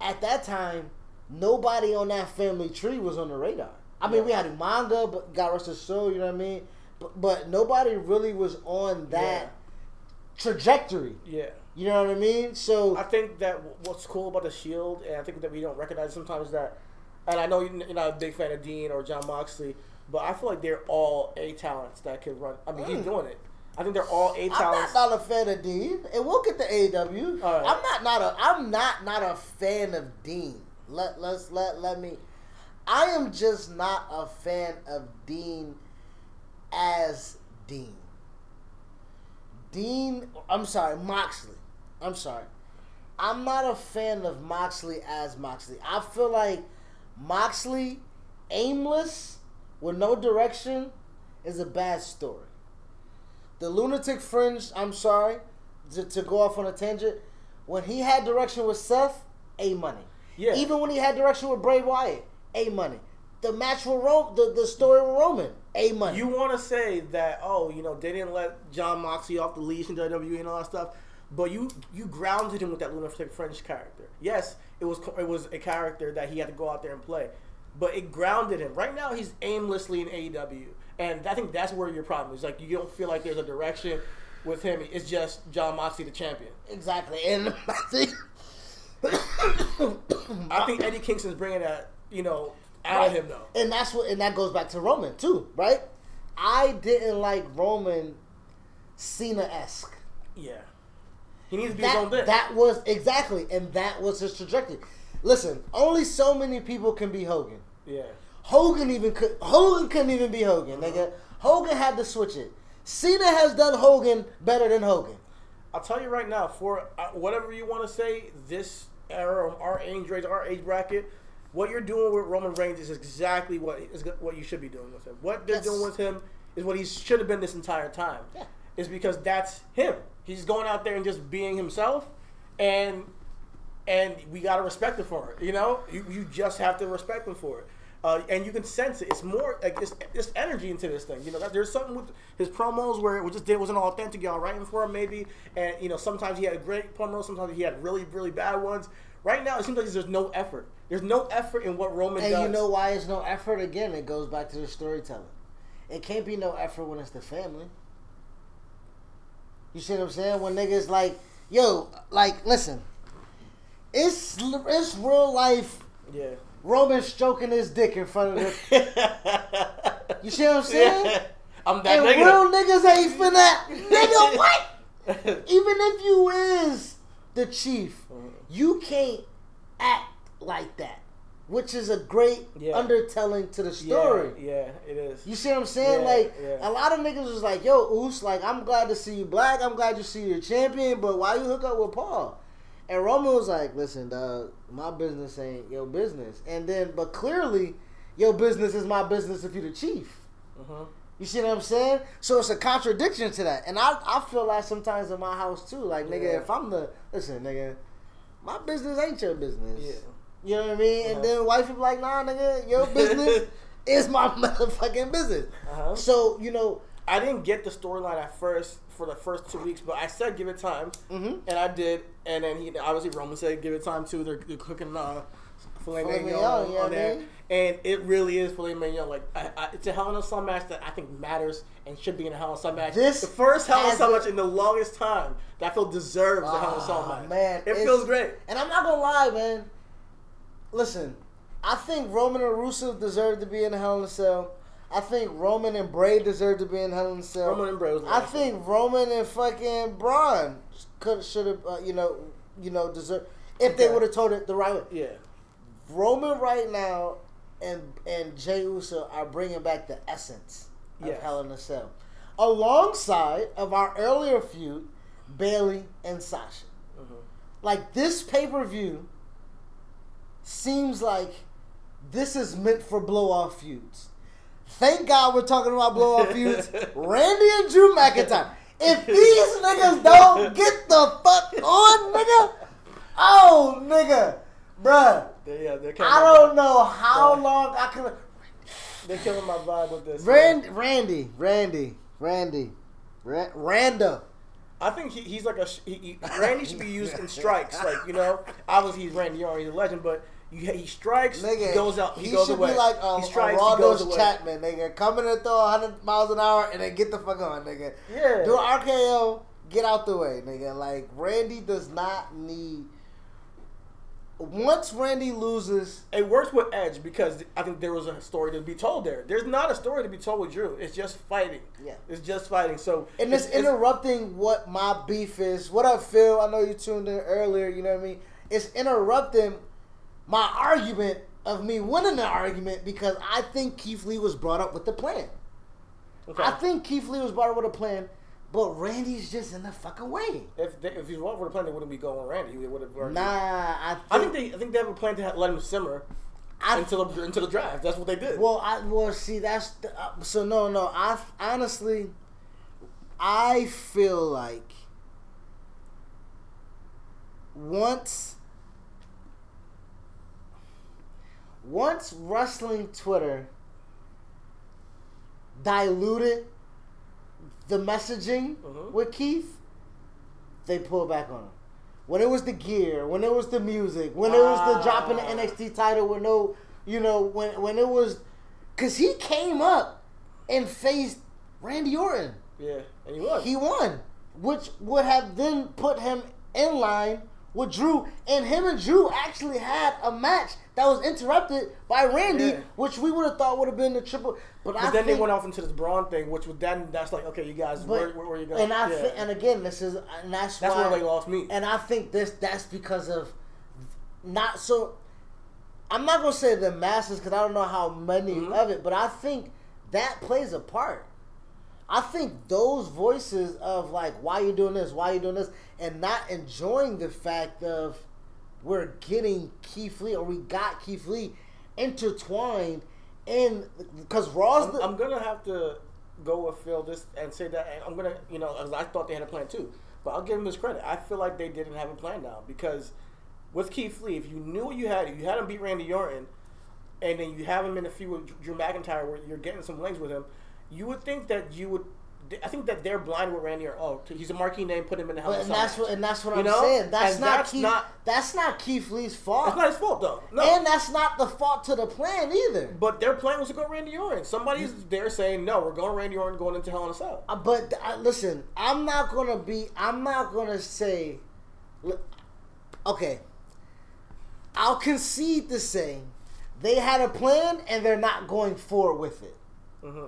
B: at that time, nobody on that family tree was on the radar. I mean,
C: Yeah.
B: we had Umaga, but got rest his soul. You know what I mean? But, but nobody really was on that
C: Yeah.
B: trajectory.
C: Yeah.
B: You know what I mean? So
C: I think that what's cool about the Shield, and I think that we don't recognize sometimes that, and I know you're not a big fan of Dean or Jon Moxley, but I feel like they're all A talents that could run. I mean, he's
B: Mm.
C: doing it. I think they're all A
B: I'm
C: talents.
B: not, not a fan of Dean, and we'll get to AEW.
C: All right.
B: I'm not not a I'm not not a fan of Dean. Let let's let let me. I am just not a fan of Dean as Dean. Dean, I'm sorry, Moxley. I'm sorry. I'm not a fan of Moxley as Moxley. I feel like Moxley, aimless, with no direction, is a bad story. The Lunatic Fringe, I'm sorry, to, to go off on a tangent, when he had direction with Seth, A money.
C: Yeah.
B: Even when he had direction with Bray Wyatt, A money. the match with Rome, the, the story with Roman. A money.
C: You want to say that oh, you know, they didn't let Jon Moxley off the leash in WWE and all that stuff, but you you grounded him with that lunatic Fringe character. Yes, it was it was a character that he had to go out there and play, but it grounded him. Right now, he's aimlessly in AEW, and I think that's where your problem is. Like you don't feel like there's a direction with him. It's just Jon Moxley, the champion.
B: exactly, and I think
C: I think Eddie Kingston's bringing that you know out of him though.
B: And that's what, and that goes back to Roman too, right? I didn't like Roman Cena esque.
C: Yeah, he needs to be his own
B: That that was exactly, and that was his trajectory. Listen, only so many people can be Hogan.
C: yeah.
B: Hogan even could. Hogan couldn't even be Hogan, nigga. Hogan had to switch it. Cena has done Hogan better than Hogan.
C: I'll tell you right now, for uh, whatever you want to say, this era of our age range, our age bracket, what you're doing with Roman Reigns is exactly what is what you should be doing with him. What they're
B: Yes.
C: doing with him is what he should have been this entire time.
B: Yeah.
C: It's because that's him. He's going out there and just being himself, and and we gotta respect him for it. You know, you, you just have to respect him for it. Uh, and you can sense it. It's more like it's, it's energy into this thing. You know, that there's something with his promos where it was just it wasn't authentic. Y'all writing for him maybe, and you know sometimes he had great promos, sometimes he had really really bad ones. Right now, it seems like there's no effort. There's no effort in what Roman
B: And
C: does.
B: you know why it's no effort? Again, it goes back to the storytelling. It can't be no effort when it's the family. You see what I'm saying? When niggas like, yo, like, listen, it's it's real life.
C: yeah.
B: Roman stroking his dick in front of the. You see what I'm saying?
C: Yeah. I'm that
B: And
C: negative.
B: real niggas ain't finna. Nigga, what? Even if you is the chief,
C: Mm-hmm.
B: you can't act like that, which is a great
C: Yeah.
B: undertelling to the story.
C: Yeah, yeah, it is.
B: You see what I'm saying?
C: Yeah,
B: like a lot of niggas was like, "Yo, Oos, like I'm glad to see you black. I'm glad to see you a champion, but why you hook up with Paul?" And Roman was like, "Listen, dog, my business ain't your business." And then, but clearly, your business is my business if you're the chief.
C: Mhm.
B: You see what I'm saying? So it's a contradiction to that. And I, I feel like sometimes in my house too. Like, nigga,
C: Yeah.
B: if I'm the listen, nigga, my business ain't your business.
C: Yeah.
B: You know what I mean? And
C: Uh-huh.
B: then wife be like, nah, nigga, your business is my motherfucking business.
C: Uh-huh.
B: So, you know,
C: I didn't get the storyline at first for the first two weeks, but I said give it time,
B: Mhm.
C: and I did. And then he obviously Roman said give it time too. They're, they're cooking uh, filet
B: Filet
C: mignon
B: mignon, yeah,
C: on there,
B: man.
C: and it really is filet mignon. Like I, I, it's a Hell in a Cell match that I think matters and should be in a Hell in a Cell match.
B: This
C: the first Hell in a Cell match in the longest time that I feel deserves a Hell in a Cell
B: Ah,
C: match.
B: man,
C: it feels great.
B: And I'm not gonna lie, man. Listen, I think Roman and Rusev deserve to be in a Hell in a Cell. I think Roman and Bray deserve to be in Hell in a Cell.
C: Roman and Bray was
B: I think Roman and fucking Braun could should have, uh, you know, you know, deserve if they would have told it the right way.
C: Yeah,
B: Roman right now and and Jey Uso are bringing back the essence of
C: Yes.
B: Hell in a Cell, alongside of our earlier feud, Bayley and Sasha.
C: Mm-hmm.
B: Like this pay per view seems like this is meant for blow off feuds. Thank God we're talking about blow off feuds. Randy and Drew McIntyre. If these niggas don't get the fuck on, nigga, oh nigga, bruh.
C: yeah, they're
B: I don't know how long I could.
C: They're killing my vibe with this.
B: Randy, Randy, Randy, Randy, Ra- Randa.
C: I think he, he's like a he, he, Randy should be used in strikes. Like you know, obviously he's Randy Orton, he's a legend, but you, he strikes,
B: Nigga,
C: he goes out, he,
B: he
C: goes
B: should
C: away.
B: be like a,
C: he um,
B: strikes,
C: Aroldis
B: Chapman, nigga. Come in and throw 100 miles an hour and then get the fuck on, nigga.
C: Yeah.
B: Do an RKO, get out the way, nigga. Like, Randy does not need. Once Randy loses,
C: It works with Edge because I think there was a story to be told there. There's not a story to be told with Drew. It's just fighting.
B: Yeah.
C: it's just fighting. So
B: and it's, interrupting what my beef is. What up, Phil? I know you tuned in earlier, you know what I mean? It's interrupting my argument of me winning the argument because I think Keith Lee was brought up with the plan.
C: okay.
B: I think Keith Lee was brought up with a plan, but Randy's just in the fucking way.
C: if they, if he was for the plan, they wouldn't be going Randy. They would have.
B: Nah, I think,
C: I think they I think they have a plan to let him simmer
B: I,
C: until the until the draft. That's what they did.
B: well, I well see that's the, uh, so no no. I honestly, I feel like once once wrestling Twitter diluted the messaging
C: Mhm.
B: with Keith, they pulled back on him. When it was the gear, when it was the music, when it was the dropping the
C: Ah.
B: NXT title with no, you know, when when it was, cause he came up and faced Randy Orton.
C: Yeah, and he was.
B: He won, which would have then put him in line with Drew, and him and Drew actually had a match that was interrupted by Randy,
C: Yeah.
B: which we would have thought would have been the triple. But,
C: but
B: I
C: then
B: think,
C: they went off into this Braun thing, which was then that's like, okay, you guys, where,
B: But,
C: where, where you going?
B: and I
C: yeah.
B: thi- and again, this is and that's
C: that's
B: why
C: where they lost me.
B: And I think this that's because of not so. I'm not gonna say the masses because I don't know how many
C: Mhm.
B: of it, but I think that plays a part. I think those voices of like why are you doing this, why are you doing this, and not enjoying the fact of we're getting Keith Lee or we got Keith Lee intertwined in because Raw's
C: I'm,
B: the,
C: I'm gonna have to go with Phil this and say that I'm gonna, you know, I thought they had a plan too, but I'll give them this credit. I feel like they didn't have a plan now because with Keith Lee, if you knew what you had, you had him beat Randy Orton, and then you have him in a feud with Drew McIntyre where you're getting some legs with him, you would think that you would. I think that they're blind with Randy Orton. Oh, he's a marquee name. Put him in the Hell
B: But and that's what and that's what
C: You
B: I'm
C: know?
B: saying. That's
C: And
B: not
C: that's
B: Keith.
C: not-
B: that's not Keith Lee's fault.
C: That's not his fault though. No.
B: And that's not the fault to the plan either.
C: But their plan was to go Randy Orton. Somebody's there saying, no, we're going Randy Orton going into Hell in a Cell.
B: Uh, But uh, listen, I'm not gonna be. I'm not gonna say. Okay. I'll concede to say they had a plan and they're not going forward with it.
C: hmm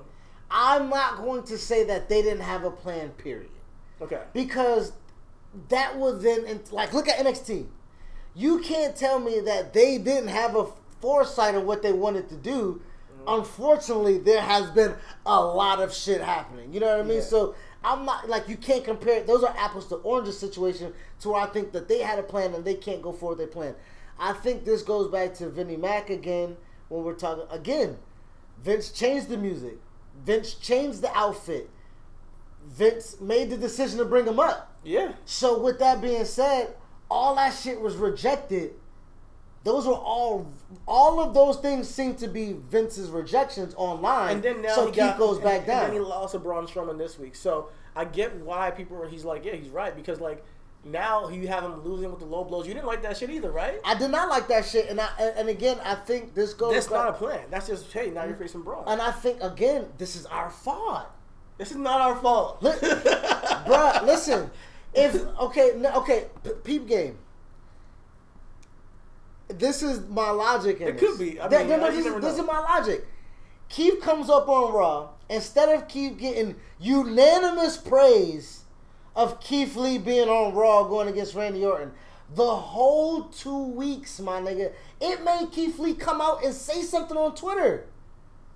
B: I'm not going to say that they didn't have a plan. Period.
C: Okay.
B: because that would then like look at NXT. You can't tell me that they didn't have a foresight of what they wanted to do. Mm-hmm. Unfortunately, there has been a lot of shit happening. You know what I mean?
C: Yeah.
B: So I'm not like you can't compare. Those are apples to oranges situation to where I think that they had a plan and they can't go forward with their plan. I think this goes back to Vinnie Mac again when we're talking again. Vince changed the music. Vince changed the outfit. Vince made the decision to bring him up.
C: Yeah.
B: So with that being said, all that shit was rejected. Those were all all of those things seem to be Vince's rejections online.
C: And then now
B: so
C: he
B: Keith
C: got,
B: goes
C: and-
B: back
C: and
B: down.
C: then he lost to Braun Strowman this week. So I get why people are. He's like, yeah, he's right because like now you have him losing with the low blows. You didn't like that shit either, right?
B: I did not like that shit, and I and, and again I think this goes.
C: That's not a plan. That's just hey, now you're facing Braun.
B: and I think again this is our fault.
C: This is not our fault.
B: Look, Bruh, listen. If okay, no, okay, p- peep game. This is my logic. In
C: It
B: this.
C: could be. I mean,
B: no, no, this, is, this is my logic. Keith comes up on Raw instead of Keith getting unanimous praise of Keith Lee being on Raw going against Randy Orton. The whole two weeks, my nigga, it made Keith Lee come out and say something on Twitter.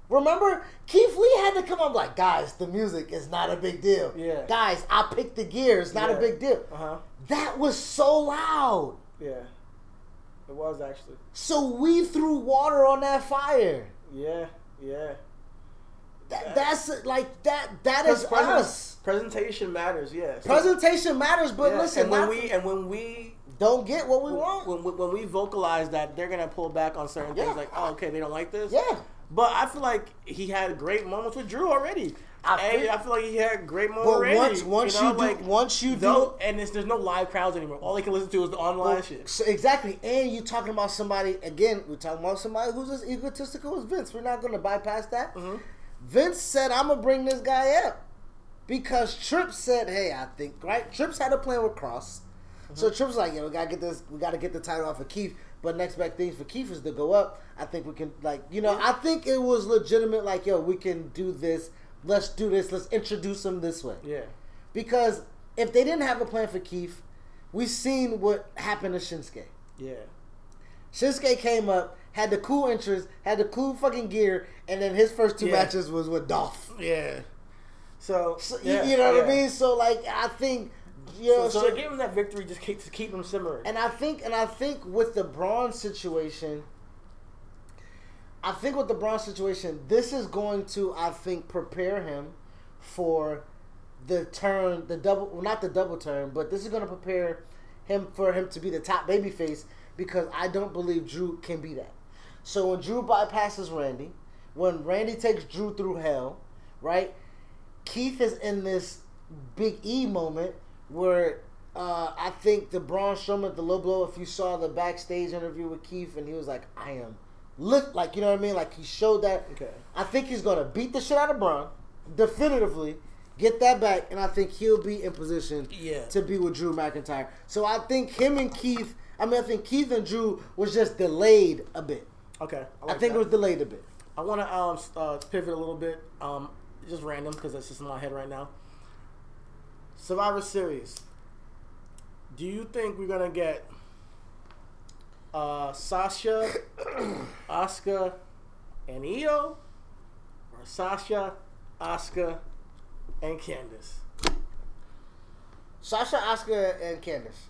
B: Remember, Keith Lee had to come up like, guys, the music is not a big deal.
C: Yeah.
B: Guys, I picked the gear. It's not a big deal.
C: Uh huh.
B: That was so loud.
C: Yeah. It was actually.
B: So we threw water on that fire.
C: Yeah. Yeah.
B: That, that's like that. That is us.
C: Presentation matters. yes.
B: Presentation matters, but
C: yeah,
B: listen,
C: and when we and when we
B: don't get what we want.
C: when, when, when we vocalize that they're gonna pull back on certain
B: Yeah.
C: things, like oh okay, they don't like this.
B: Yeah.
C: But I feel like he had great moments with Drew already.
B: I
C: I,
B: feel-
C: I feel like he had great moments
B: But
C: already.
B: once- once
C: know,
B: you do- once you
C: though-
B: do-
C: and it's, there's no live crowds anymore. All they can listen to is the online shit.
B: So exactly, and you talking about somebody again. We're talking about somebody who's as egotistical as Vince. We're not going to bypass that.
C: Mm-hmm.
B: Vince said, "I'm gonna bring this guy up," because Tripp said, "Hey, I think right." Tripp's had a plan with Kross, so mm-hmm. Tripp's like, "Yeah, we gotta get this. We gotta get the title off of Keith." But next best things for Keith is to go up. I think we can, like, you know, I think it was legitimate. Like, yo, we can do this. Let's do this. Let's introduce him this way.
C: Yeah.
B: Because if they didn't have a plan for Keith, we've seen what happened to Shinsuke.
C: Yeah.
B: Shinsuke came up, had the cool entrance, had the cool fucking gear, and then his first two
C: Yeah.
B: matches was with Dolph.
C: Yeah. So,
B: So, you-
C: yeah,
B: you, know what I mean? So like I think you know,
C: So,
B: so-
C: so gave him that victory just keep, to keep him simmering.
B: and I think and I think with the Braun situation, I think with the Braun situation, this is going to I think prepare him for the turn, the double, well, not the double turn, but this is going to prepare him for him to be the top babyface because I don't believe Drew can be that. So when Drew bypasses Randy, when Randy takes Drew through hell, right? Keith is in this Big E moment where uh, I think the Braun Strowman, the low blow. If you saw the backstage interview with Keith, and he was like, "I am look like you know what I mean." Like he showed that.
C: Okay.
B: I think he's gonna beat the shit out of Braun, definitively. Get that back, and I think he'll be in position
C: Yeah.
B: to be with Drew McIntyre. So I think him and Keith. I mean, I think Keith and Drew was just delayed a bit.
C: Okay.
B: I,
C: like
B: think
C: that.
B: it was delayed a bit.
C: I want to um, uh, pivot a little bit, um, just random because that's just in my head right now. Survivor Series. Do you think we're gonna get uh, Sasha, Asuka, and Io, or Sasha, Asuka, and Candice?
B: Sasha, Asuka, and Candice.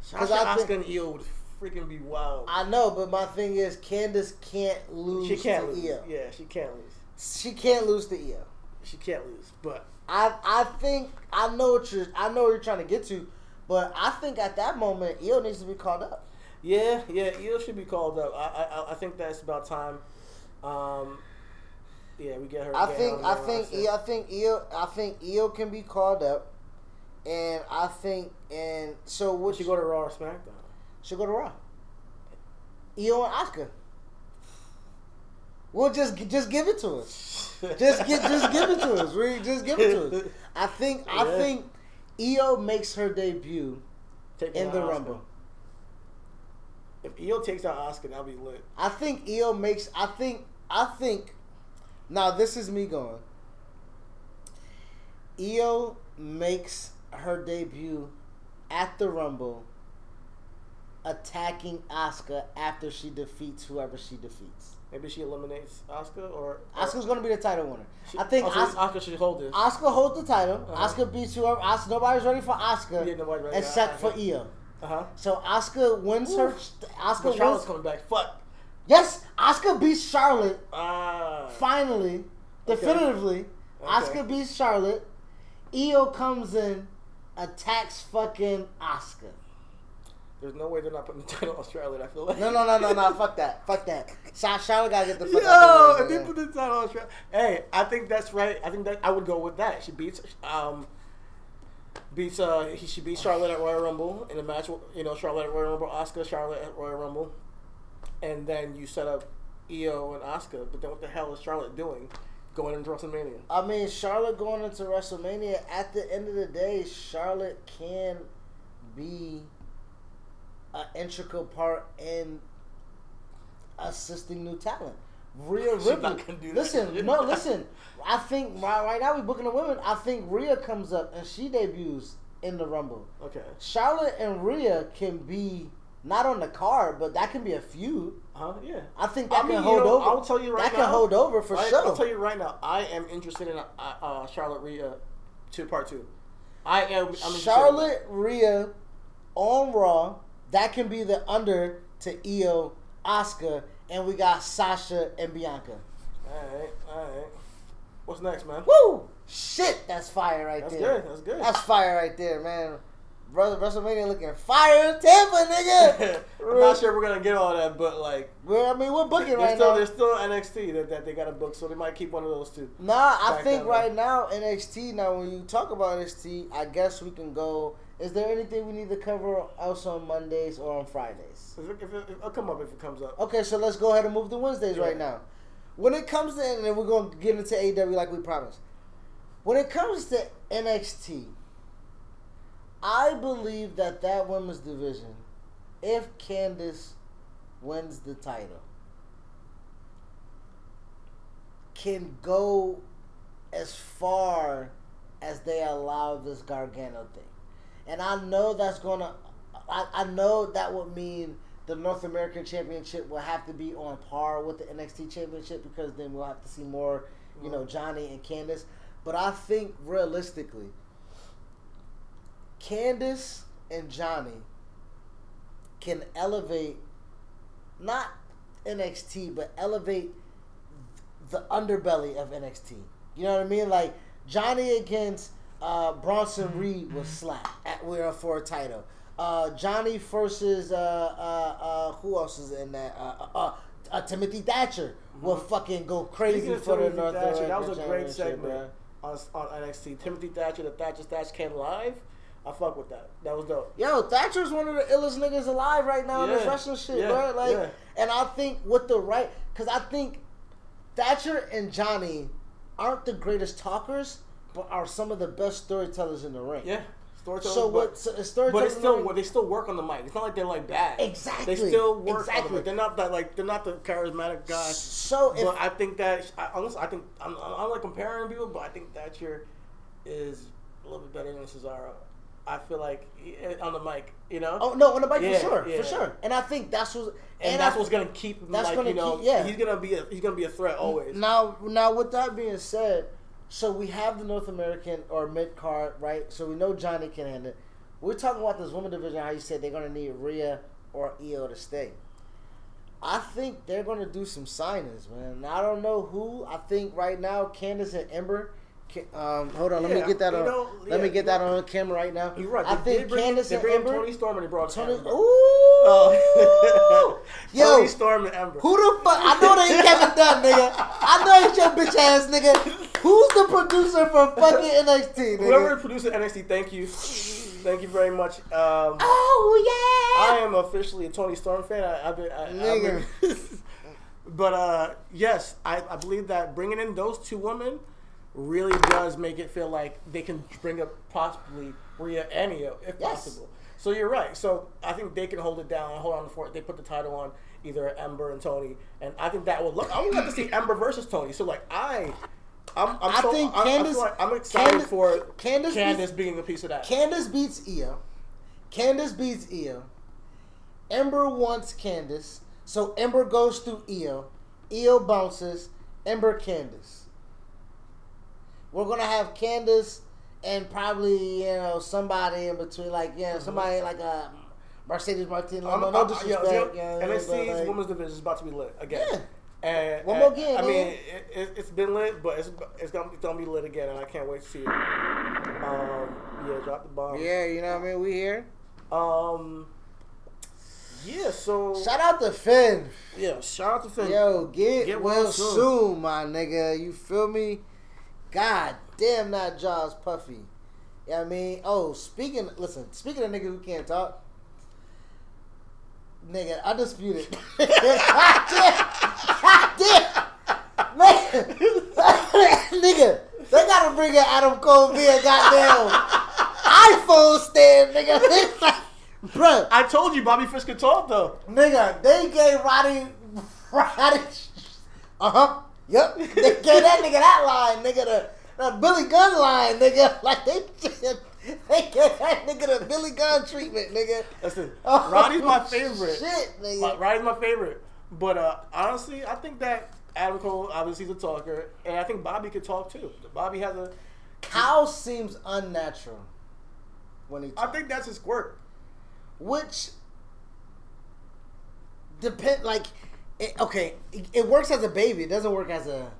C: Sasha,
B: I
C: Asuka,
B: think-
C: and Io would freaking be wild.
B: I know, but my thing is, Candice can't lose
C: she can't
B: to
C: lose.
B: Io.
C: Yeah, she can't lose.
B: She can't lose to Io.
C: She can't lose. But
B: I I think I know what you're I know what you're trying to get to, but I think at that moment Io needs to be called up.
C: Yeah, yeah, Io should be called up. I, I, I think that's about time. Um, yeah, we get her.
B: I
C: get
B: think I think. Io, I think Io I think Io can be called up, and I think and so
C: Would she go to Raw or SmackDown?
B: She'll go to Raw. Io and Asuka. We'll just just give it to us. Just get just give it to us. We just give it to us. I think I think Io makes her debut
C: Taking
B: in the. Rumble.
C: If Io takes out Asuka, that'll be lit.
B: I think Io makes. I think. I think. Now this is me going. Io makes her debut at the Rumble, attacking Asuka after she defeats whoever she defeats.
C: Maybe she eliminates Asuka or
B: Asuka's going to be the title winner.
C: She,
B: I think Asuka
C: should hold this.
B: Asuka holds the title.
C: Uh-huh.
B: Asuka beats whoever. Nobody's ready for Asuka
C: Yeah, nobody's ready.
B: except
C: I
B: for. Io.
C: Uh huh.
B: So Asuka wins her. Asuka
C: But Charlotte's
B: wins.
C: coming back. Fuck.
B: Yes, Asuka beats Charlotte
C: Ah.
B: finally,
C: Okay.
B: definitively.
C: Okay.
B: Asuka beats Charlotte. Io comes in, attacks fucking Asuka.
C: There's no way they're not putting the title on Charlotte. I feel like.
B: No, no, no, no, no. Fuck that. Fuck that. Sha- Charlotte gotta get the fuck
C: Yo,
B: out
C: if
B: the way.
C: they put the title on Charlotte, hey, I think that's right. I think that I would go with that. She beats, um, beats, uh, he she beats Charlotte at Royal Rumble in a match. You know, Charlotte at Royal Rumble, Asuka, Charlotte at Royal Rumble, and then you set up Io and Asuka. But then what the hell is Charlotte doing going into WrestleMania?
B: I mean, Charlotte going into WrestleMania. At the end of the day, Charlotte can be an integral part in assisting new talent. Rhea
C: She's
B: Ripley.
C: not gonna do that.
B: Listen, no, listen. I think right, right now we're booking the women. I think Rhea comes up and she debuts in the Rumble.
C: Okay.
B: Charlotte and Rhea can be not on the card, but that can be a feud.
C: Huh? Yeah.
B: I think that
C: I mean,
B: can hold
C: know,
B: over.
C: I'll tell you right
B: that
C: now.
B: That can hold over for
C: I,
B: sure.
C: I'll tell you right now. I am interested in uh, uh, Charlotte Rhea two part two. I am. I'm
B: Charlotte Rhea on Raw. That can be the under to Io, Asuka, and we got Sasha and Bianca.
C: All right. All right. What's next, man?
B: Woo! Shit, that's fire right
C: That's
B: there.
C: good. That's good.
B: That's fire right there, man. Brother, WrestleMania looking fire in Tampa, nigga.
C: I'm not sure we're gonna get all that, but like,
B: Well, I mean, we're booking right
C: still
B: now.
C: there's still NXT that, that they got to book, so they might keep one of those two.
B: Nah, I think right now NXT. Now, when you talk about NXT, I guess we can go. Is there anything we need to cover else on Mondays or on Fridays?
C: If it, if it, it'll come up if it comes up.
B: Okay, so let's go ahead and move to Wednesdays right now. When it comes to, and we're going to get into AEW like we promised. When it comes to NXT, I believe that that women's division, if Candice wins the title, can go as far as they allow this Gargano thing. And I know that's gonna I, I know that would mean the North American Championship will have to be on par with the NXT Championship because then we'll have to see more, you know, Johnny and Candice. But I think realistically, Candice and Johnny can elevate not NXT, but elevate the underbelly of NXT. You know what I mean? Like Johnny against uh, Bronson Reed was slapped at we're for a title. Uh, Johnny versus uh, uh, uh, who else is in that? Uh, uh, uh, Timothy Thatcher will fucking go crazy for the
C: Timothy
B: North
C: Thatcher, that was a great segment on, on NXT. Timothy Thatcher, the Thatcher Thatch came live. I fuck with that. That was dope.
B: Yo, Thatcher's one of the illest niggas alive right now in this wrestling shit,
C: Yeah.
B: bro. Like,
C: Yeah.
B: and I think with the right, because I think Thatcher and Johnny aren't the greatest talkers, but are some of the best storytellers in the ring.
C: Yeah, uh, storytelling.
B: So
C: but,
B: what? So,
C: But
B: storytelling.
C: it's still they still work on the mic. It's not like they're like bad.
B: Exactly.
C: They still work on the
B: Exactly.
C: mic. They're not that like they're not the charismatic guy.
B: So if
C: but I think that I, honestly, I think I'm, I'm, like comparing people, but I think Thatcher is a little bit better than Cesaro. I feel like eh, on the mic, you know.
B: oh no, on the mic
C: Yeah,
B: for sure,
C: yeah.
B: for sure. And I think that's what.
C: and, that's
B: I,
C: what's gonna keep him
B: that's
C: like
B: gonna
C: you know
B: keep- yeah.
C: he's gonna be a, he's gonna be a threat always.
B: Now, now with that being said, so we have the North American or mid card, right? So we know Johnny can handle it. We're talking about this women division. How you said they're gonna need Rhea or Io to stay. I think they're gonna do some signings, man. I don't know who. I think right now Candice and Ember. Um, hold on, let me get that on.
C: know,
B: let me get that on camera right now.
C: You're right.
B: I
C: They
B: think
C: bring, Candice
B: and
C: bring
B: Ember.
C: Toni Storm and they brought
B: Toni,
C: Ember.
B: ooh,
C: Oh.
B: yo,
C: Toni Storm and Ember.
B: who the fuck? I know they ain't Kevin Dunn, nigga. I know it's your bitch ass nigga. Who's the producer for fucking NXT, nigga?
C: Whoever produced NXT, thank you, thank you very much. Um,
B: Oh yeah, I
C: am officially a Toni Storm fan. I, I've been, I, I've been- but uh, yes, I, I believe that bringing in those two women really does make it feel like they can bring up possibly Rhea and Io if
B: Yes.
C: possible. So you're right. So I think they can hold it down and hold on for it. They put the title on either Ember and Toni, and I think that will look. I would like to see Ember versus Toni. So like I. I'm, I'm
B: I
C: so,
B: think
C: I, I feel
B: Candice-
C: like I'm excited
B: Candice-
C: for
B: Candice
C: Candice,
B: beats-
C: being a piece of that.
B: Candice beats Io. Candice beats Io. Ember wants Candice, so Ember goes through Io. Io bounces. Ember Candice. We're gonna have Candice and probably you know somebody in between, like yeah, somebody like a Mercedes Martinez.
C: I'm,
B: no, no
C: I'm-
B: disrespect.
C: yeah,
B: yeah,
C: yeah,
B: like-
C: women's division is about to be lit again.
B: Yeah.
C: And,
B: One
C: and,
B: more again,
C: I mean, it, it, it's been lit, but it's it's gonna, it's gonna be lit again, and I can't wait to see it. Um, yeah, drop the bomb.
B: Yeah, you know what I mean. We here.
C: Um. Yeah. So.
B: Shout out to Finn.
C: yeah. Shout out to Finn.
B: Yo, get,
C: Get
B: well,
C: well
B: soon.
C: soon.
B: my nigga. You feel me? God damn, that jaw's puffy. You know what I mean? Oh, speaking, listen, speaking of niggas who can't talk, nigga. God damn, God damn, man, nigga, they gotta bring in Adam Cole via goddamn iPhone stand, nigga. Bruh,
C: I told you Bobby Fish could talk though.
B: Nigga, they gave Roddy, Roddy, uh huh, yep. They gave that nigga that line, nigga, the, the Billy Gunn line, nigga. Like they, they gave that nigga the Billy Gunn treatment, nigga.
C: Listen,
B: Oh,
C: Roddy's my favorite.
B: Shit,
C: My-
B: nigga.
C: Roddy's my favorite. But uh, honestly, I think that Adam Cole obviously is a talker, and I think Bobby could talk too. Bobby has a.
B: Kyle seems unnatural when he
C: I think that's his quirk.
B: which depend like it, okay it, it works as a baby it doesn't work as a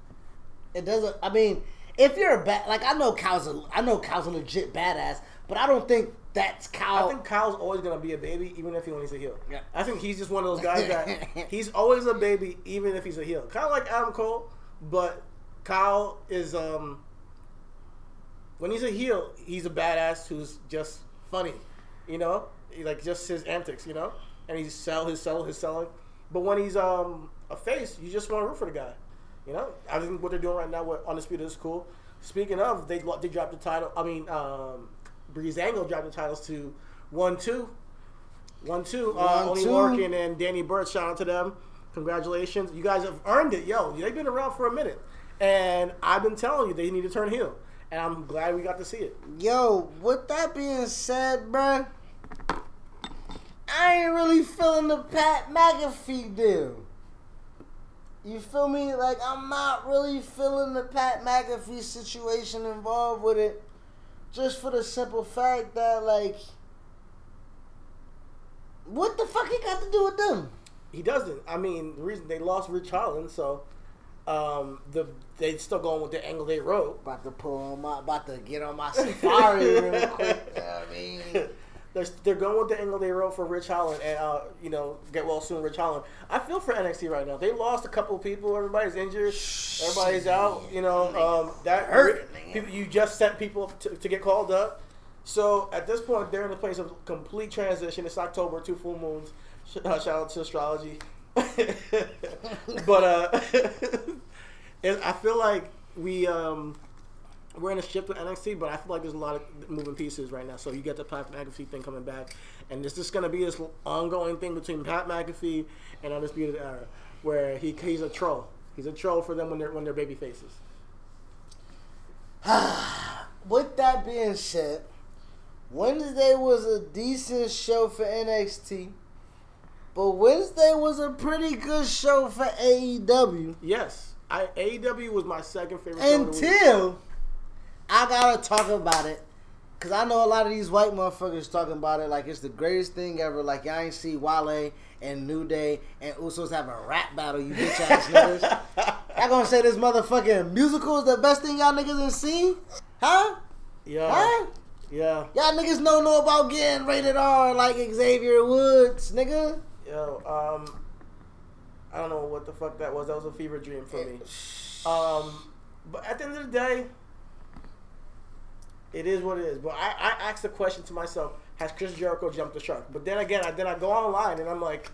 B: it doesn't i mean if you're a bad like i know Kyle's a i know Kyle's a legit badass but i don't think that's Kyle.
C: I think Kyle's always gonna be a baby, even if he when he's a heel.
B: Yeah.
C: I think he's just one of those guys that he's always a baby, even if he's a heel. Kind of like Adam Cole, but Kyle is um when he's a heel, he's a badass who's just funny, you know, he, like just his antics, you know, and he's sell his sell his selling. But when he's um a face, you just want to root for the guy, you know. I think what they're doing right now with Undisputed is cool. Speaking of, they they dropped the title. I mean, um, Breezango dropped the titles to one two. One two, uh,
B: One,
C: Oney
B: two.
C: Lorcan and Danny Burch. Shout out to them. Congratulations, you guys have earned it, yo. They've been around for a minute, and I've been telling you they need to turn heel, and I'm glad we got to see it.
B: yo with that being said bruh i ain't really feeling the pat mcafee deal. You feel me? Like i'm not really feeling the pat mcafee situation involved with it. Just for the simple fact that like what the fuck he got to do with them?
C: He doesn't. I mean, the reason they lost Ridge Holland, so um, the they still going with the angle they wrote.
B: about to pull on my about to get on my safari real quick you know what i mean
C: They're, they're going with the angle they wrote for Ridge Holland and uh, you know get well soon Ridge Holland. I feel for NXT right now. They lost a couple of people. Everybody's injured. Everybody's out. You know um, that
B: hurt.
C: People, you just sent people to, to get called up. So at this point, they're in a place of complete transition. It's October, two full moons. Uh, shout out to astrology. but uh, I feel like we um, we're in a ship with NXT, but I feel like there's a lot of moving pieces right now. So you get the Pat McAfee thing coming back, and this is going to be this ongoing thing between Pat McAfee and Undisputed Era, where he he's a troll. He's a troll for them when they're when they're baby faces.
B: With that being said, Wednesday was a decent show for NXT, but Wednesday was a pretty good show for AEW.
C: Yes, I AEW was my second favorite. show of the week.
B: Until I gotta talk about it. Cause I know a lot of these white motherfuckers talking about it like it's the greatest thing ever. Like y'all ain't see Wale and New Day and Usos have a rap battle, you bitch ass niggas. Y'all gonna say this motherfucking musical is the best thing y'all niggas done seen? Huh?
C: yeah,
B: Huh?
C: yeah,
B: Y'all niggas don't know about getting rated R like Xavier Woods, nigga.
C: yo. Um, I don't know what the fuck that was. That was a fever dream for me. Um, but at the end of the day, it is what it is. But I, I asked the question to myself: Has Chris Jericho jumped the shark? But then again, I then I go online and I'm like,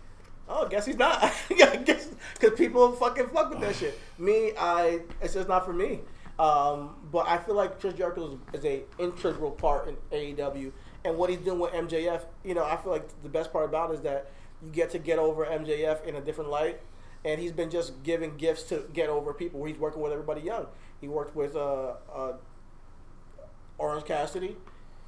C: oh, guess he's not. Because people fucking fuck with that shit. Me, I it's just not for me. Um, but I feel like Chris Jericho is, is a integral part in AEW, and what he's doing with MJF. You know, I feel like the best part about it is that you get to get over MJF in a different light. And he's been just giving gifts to get over people. He's working with everybody young. He worked with uh, uh, Orange Cassidy.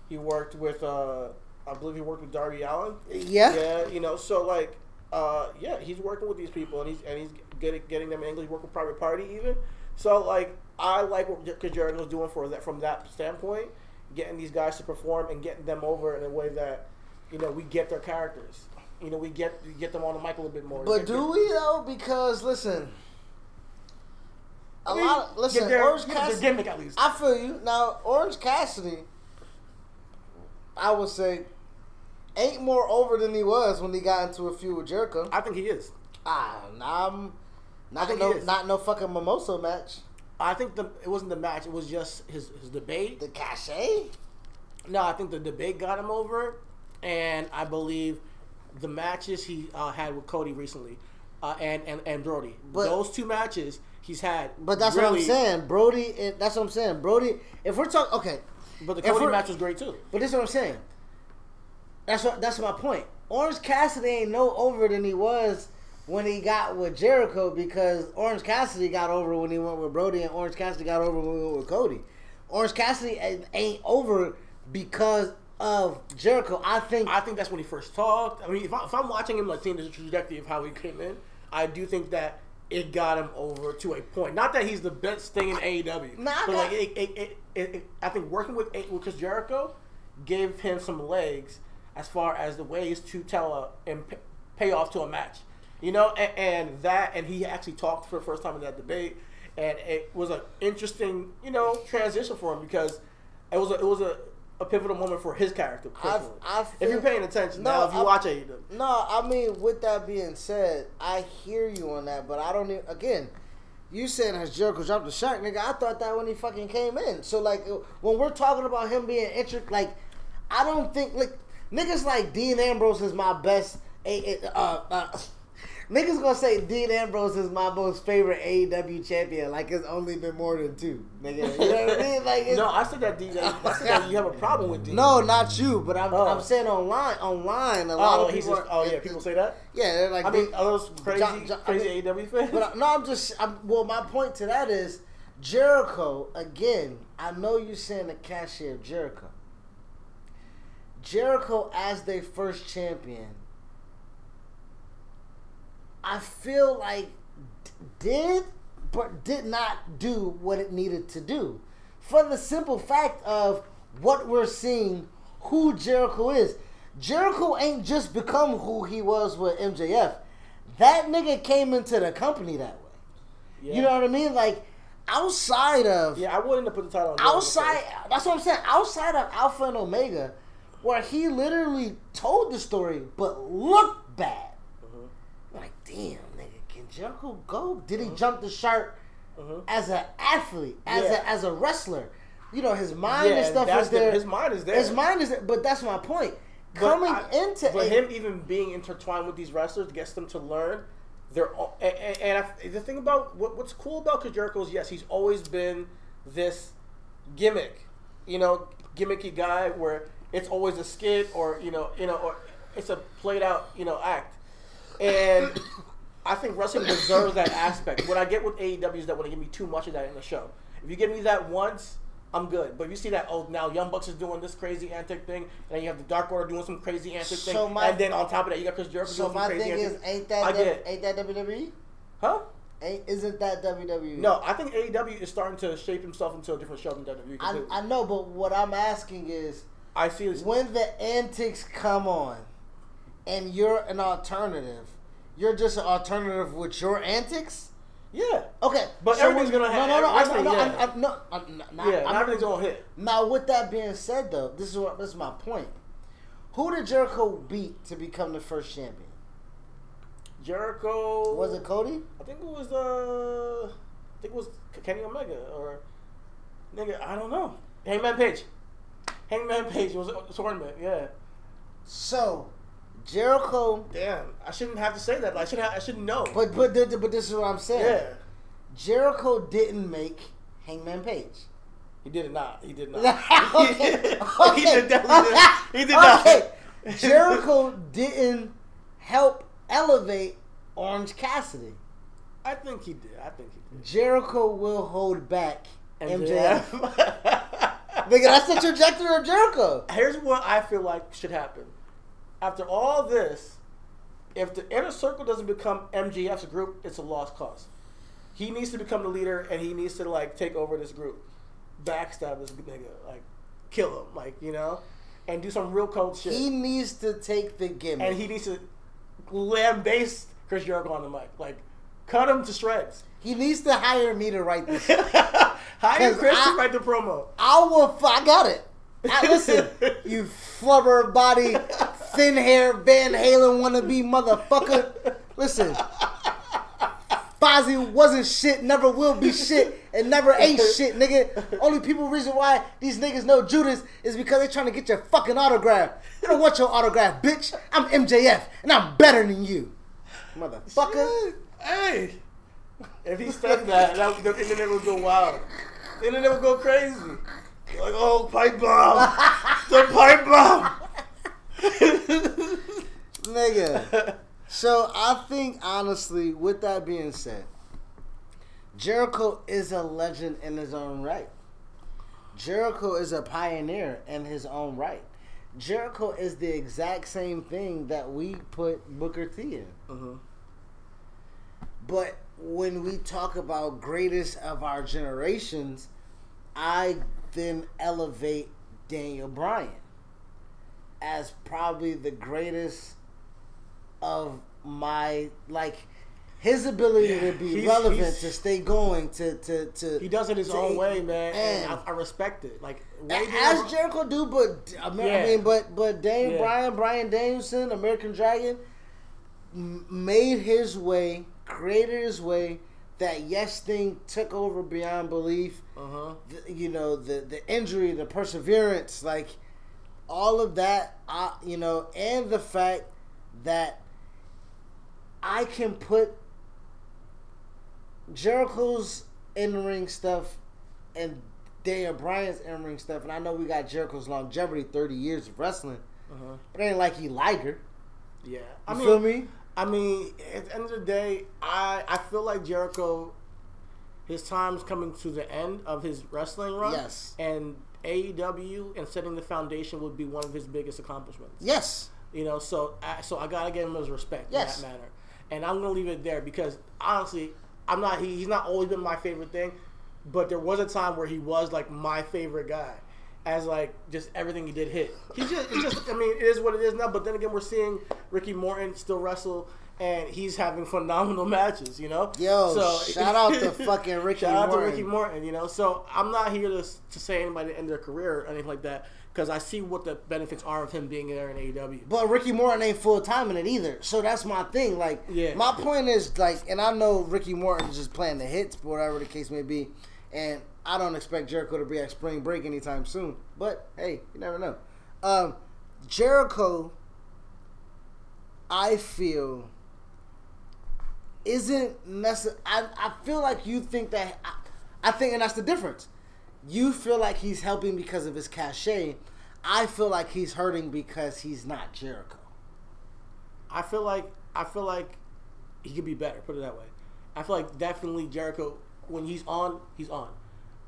C: He worked with, uh, I believe he worked with Darby Allin.
B: Yeah.
C: Yeah, you know, so like, uh, yeah, he's working with these people and he's and he's getting getting them English. Work with Private Party even. So like, I like what Chris Jericho's doing for that from that standpoint, getting these guys to perform and getting them over in a way that, you know, we get their characters. You know, we get we get them on the mic a little bit more.
B: But do we though? Because listen, a
C: I mean,
B: lot. Of, listen,
C: their-
B: Orange Cassidy.
C: gimmick at least.
B: I feel you. Now, Orange Cassidy, I would say, ain't more over than he was when he got into a feud with Jericho.
C: I think he is.
B: Ah, nah, I'm not no, not no fucking mimosa match.
C: I think the it wasn't the match. It was just his his debate.
B: The cachet.
C: No, I think the debate got him over, and I believe the matches he uh, had with Cody recently, uh, and and and Brody.
B: But-
C: Those two matches he's had.
B: But that's what I'm saying, Brody. and That's what I'm saying, Brody. If we're talking, okay,
C: But the Cody match was great too.
B: but this is what I'm saying. That's what. That's my point. Orange Cassidy ain't no over than he was when he got with Jericho because Orange Cassidy got over when he went with Brody, and Orange Cassidy got over when he went with Cody. Orange Cassidy ain't- ain't over because of Jericho. I think.
C: I think that's when he first talked. I mean, if, I, if I'm watching him, like seeing the trajectory of how he came in, I do think that it got him over to a point. Not that he's the best thing in AEW,
B: Nah, I
C: but like it, it, it, I think working with with Chris Jericho gave him some legs as far as the ways to tell a and pay off to a match. You know, and, and that, and he actually talked for the first time in that debate, and it was an interesting, you know, transition for him because it was a, it was a, a pivotal moment for his character. personally.
B: I
C: if you're paying attention
B: No,
C: now, if you
B: I-
C: watch AEW,
B: No, I mean, with that being said, I hear you on that, but I don't even. Again, you saying has Jericho dropped the shark, nigga? I thought that when he fucking came in. So like, when we're talking about him being intricate, like, I don't think like niggas like Dean Ambrose is my best. Uh, uh, niggas gonna say Dean Ambrose is my most favorite AEW champion. Like it's only been more than two, nigga. You know what I mean? Like, it's,
C: no, I said that DJ. I said that you have a problem with D.
B: no, not you, but I'm,
C: Oh.
B: I'm saying online. Online, a lot
C: oh,
B: of people.
C: just, oh,
B: are-
C: oh yeah, people say that.
B: Yeah, they're like.
C: I mean, are those crazy,
B: John- John- I
C: crazy
B: mean-
C: AEW fans?
B: But I, no, I'm just. I'm, well, my point to that is Jericho. Again, I know you're saying the cashier of Jericho. Jericho as their first champion. I feel like d- did but did not do what it needed to do, for the simple fact of what we're seeing, who Jericho is. Jericho ain't just become who he was with MJF. That nigga came into the company that way.
C: yeah.
B: You know what I mean? Like outside of
C: yeah, I wouldn't have put the title on.
B: Outside that's what I'm saying. Outside of Alpha and Omega, where he literally told the story but looked bad.
C: Mm-hmm.
B: Like, damn, nigga, can Jericho go? Did he jump the shark as an athlete, as
C: Mm-hmm. Yeah.
B: a as a wrestler? You know, his mind and stuff is
C: the-
B: there.
C: his mind is there.
B: His mind is there, but that's my point.
C: But
B: Coming
C: I-
B: into
C: but
B: a-
C: him even being intertwined with these wrestlers gets them to learn. They're all, and, and, I, the thing about what, what's cool about Jericho is yes, he's always been this gimmick, you know, gimmicky guy where it's always a skit or you know, you know, or it's a played out you know act, and I think wrestling deserves that aspect. What I get with AEW is that when they give me too much of that in the show, if you give me that once. I'm good, but if you see that oh now Young Bucks is doing this crazy antic thing, and then you have the Dark Order doing some crazy antic
B: So
C: thing,
B: my-
C: and then on top of that you got Chris Jericho
B: so
C: doing some
B: my
C: crazy
B: thing is, ain't that
C: I get
B: ain't that WWE?
C: huh?
B: Ain't isn't that? WWE?
C: No, I think AEW is starting to shape himself into a different show than WWE.
B: I. I know, but what I'm asking is,
C: I see this.
B: when the antics come on, and you're an alternative, you're just an alternative with your antics.
C: Yeah,
B: Okay,
C: But everything's gonna have-
B: No, no, no, I,
C: wrestling,
B: no,
C: yeah.
B: I, I, no, I'm not,
C: yeah,
B: I'm,
C: not everything's gonna hit.
B: Now, with that being said, though, this is what this is my point. Who did Jericho beat to become the first champion?
C: Jericho
B: Was it Cody?
C: I think it was uh, I think it was Kenny Omega or nigga. I don't know. Hangman Page. Hangman Page was a tournament. Yeah.
B: So, Jericho.
C: Damn, I shouldn't have to say that. Like, I should have, I should know.
B: But but but this is what I'm saying.
C: yeah,
B: Jericho didn't make Hangman Page.
C: he did it not. He did not.
B: okay.
C: he
B: okay.
C: did definitely did. He did not.
B: okay. Jericho didn't help elevate Orange Cassidy.
C: I think he did. I think he did.
B: Jericho will hold back MJF.
C: MJF.
B: Nigga, that's the trajectory of Jericho.
C: Here's what I feel like should happen. After all this, if the inner circle doesn't become MJF's group, it's a lost cause. He needs to become the leader, and he needs to like take over this group, backstab this nigga, like kill him, like you know, and do some real cold shit.
B: He needs to take the gimmick.
C: and he needs to lambaste Chris Jericho on the mic, like cut him to shreds.
B: He needs to hire me to write this.
C: hire Chris
B: I-
C: to write the promo.
B: I will. f- I got it. I, listen, you flubber body, thin hair, Van Halen wannabe motherfucker. Listen, Fozzy wasn't shit, never will be shit, and never ain't shit, nigga. Only people reason why these niggas know Judas is because they trying to get your fucking autograph. They don't want your autograph, bitch. I'm MJF, and I'm better than you, motherfucker.
C: Hey, if he said that, that the internet would go wild. The internet would go crazy. Like, oh, pipe bomb, the pipe bomb.
B: nigga. So I think honestly, with that being said, Jericho is a legend in his own right. Jericho is a pioneer in his own right. Jericho is the exact same thing that we put Booker T in.
C: Mhm.
B: But when we talk about greatest of our generations, I then elevate Daniel Bryan as probably the greatest of my like his ability
C: Yeah,
B: to be
C: he's-
B: relevant
C: he's-
B: to stay going to to to
C: He does it his own way, man, and
B: and-
C: I, I respect it. Like,
B: as Jericho do, but I mean, I mean, but but Daniel
C: Yeah.
B: Bryan, Brian Danielson, American Dragon, m- made his way, created his way. That yes thing took over beyond belief.
C: Uh-huh.
B: The- you know the the injury, the perseverance, like all of that. I, you know, and the fact that I can put Jericho's in ring stuff and Daniel Bryan's in ring stuff, and I know we got Jericho's longevity, thirty years of wrestling.
C: Uh-huh.
B: It ain't like he liger.
C: Yeah,
B: You
C: I mean,
B: feel me?
C: I mean, at the end of the day, I I feel like Jericho, his time's coming to the end of his wrestling run.
B: Yes.
C: and AEW and setting the foundation would be one of his biggest accomplishments.
B: Yes.
C: You know, so I, so I gotta give him his respect
B: Yes.
C: in that manner, and I'm gonna leave it there because honestly, I'm not he, he's not always been my favorite thing, but there was a time where he was like my favorite guy, as like just everything he did hit. He just it's just I mean it is what it is now. But then again, we're seeing Ricky Morton still wrestle, and he's having phenomenal matches. You know.
B: Yo, shout out to fucking Ricky
C: Shout out to
B: Morton.
C: Ricky Morton. You know. So I'm not here to to say anybody to end their career or anything like that because I see what the benefits are of him being there in AEW.
B: But Ricky Morton ain't full time in it either. So that's my thing. Like,
C: Yeah.
B: my point is like, and I know Ricky Morton's just playing the hits, whatever the case may be, and I don't expect Jericho to be at spring break anytime soon. But hey, you never know. Um, Jericho, I feel, isn't necessary. I I feel like you think that. I, I think, and that's the difference. You feel like he's helping because of his cachet. I feel like he's hurting because he's not Jericho.
C: I feel like I feel like he could be better. Put it that way. I feel like definitely Jericho when he's on, he's on,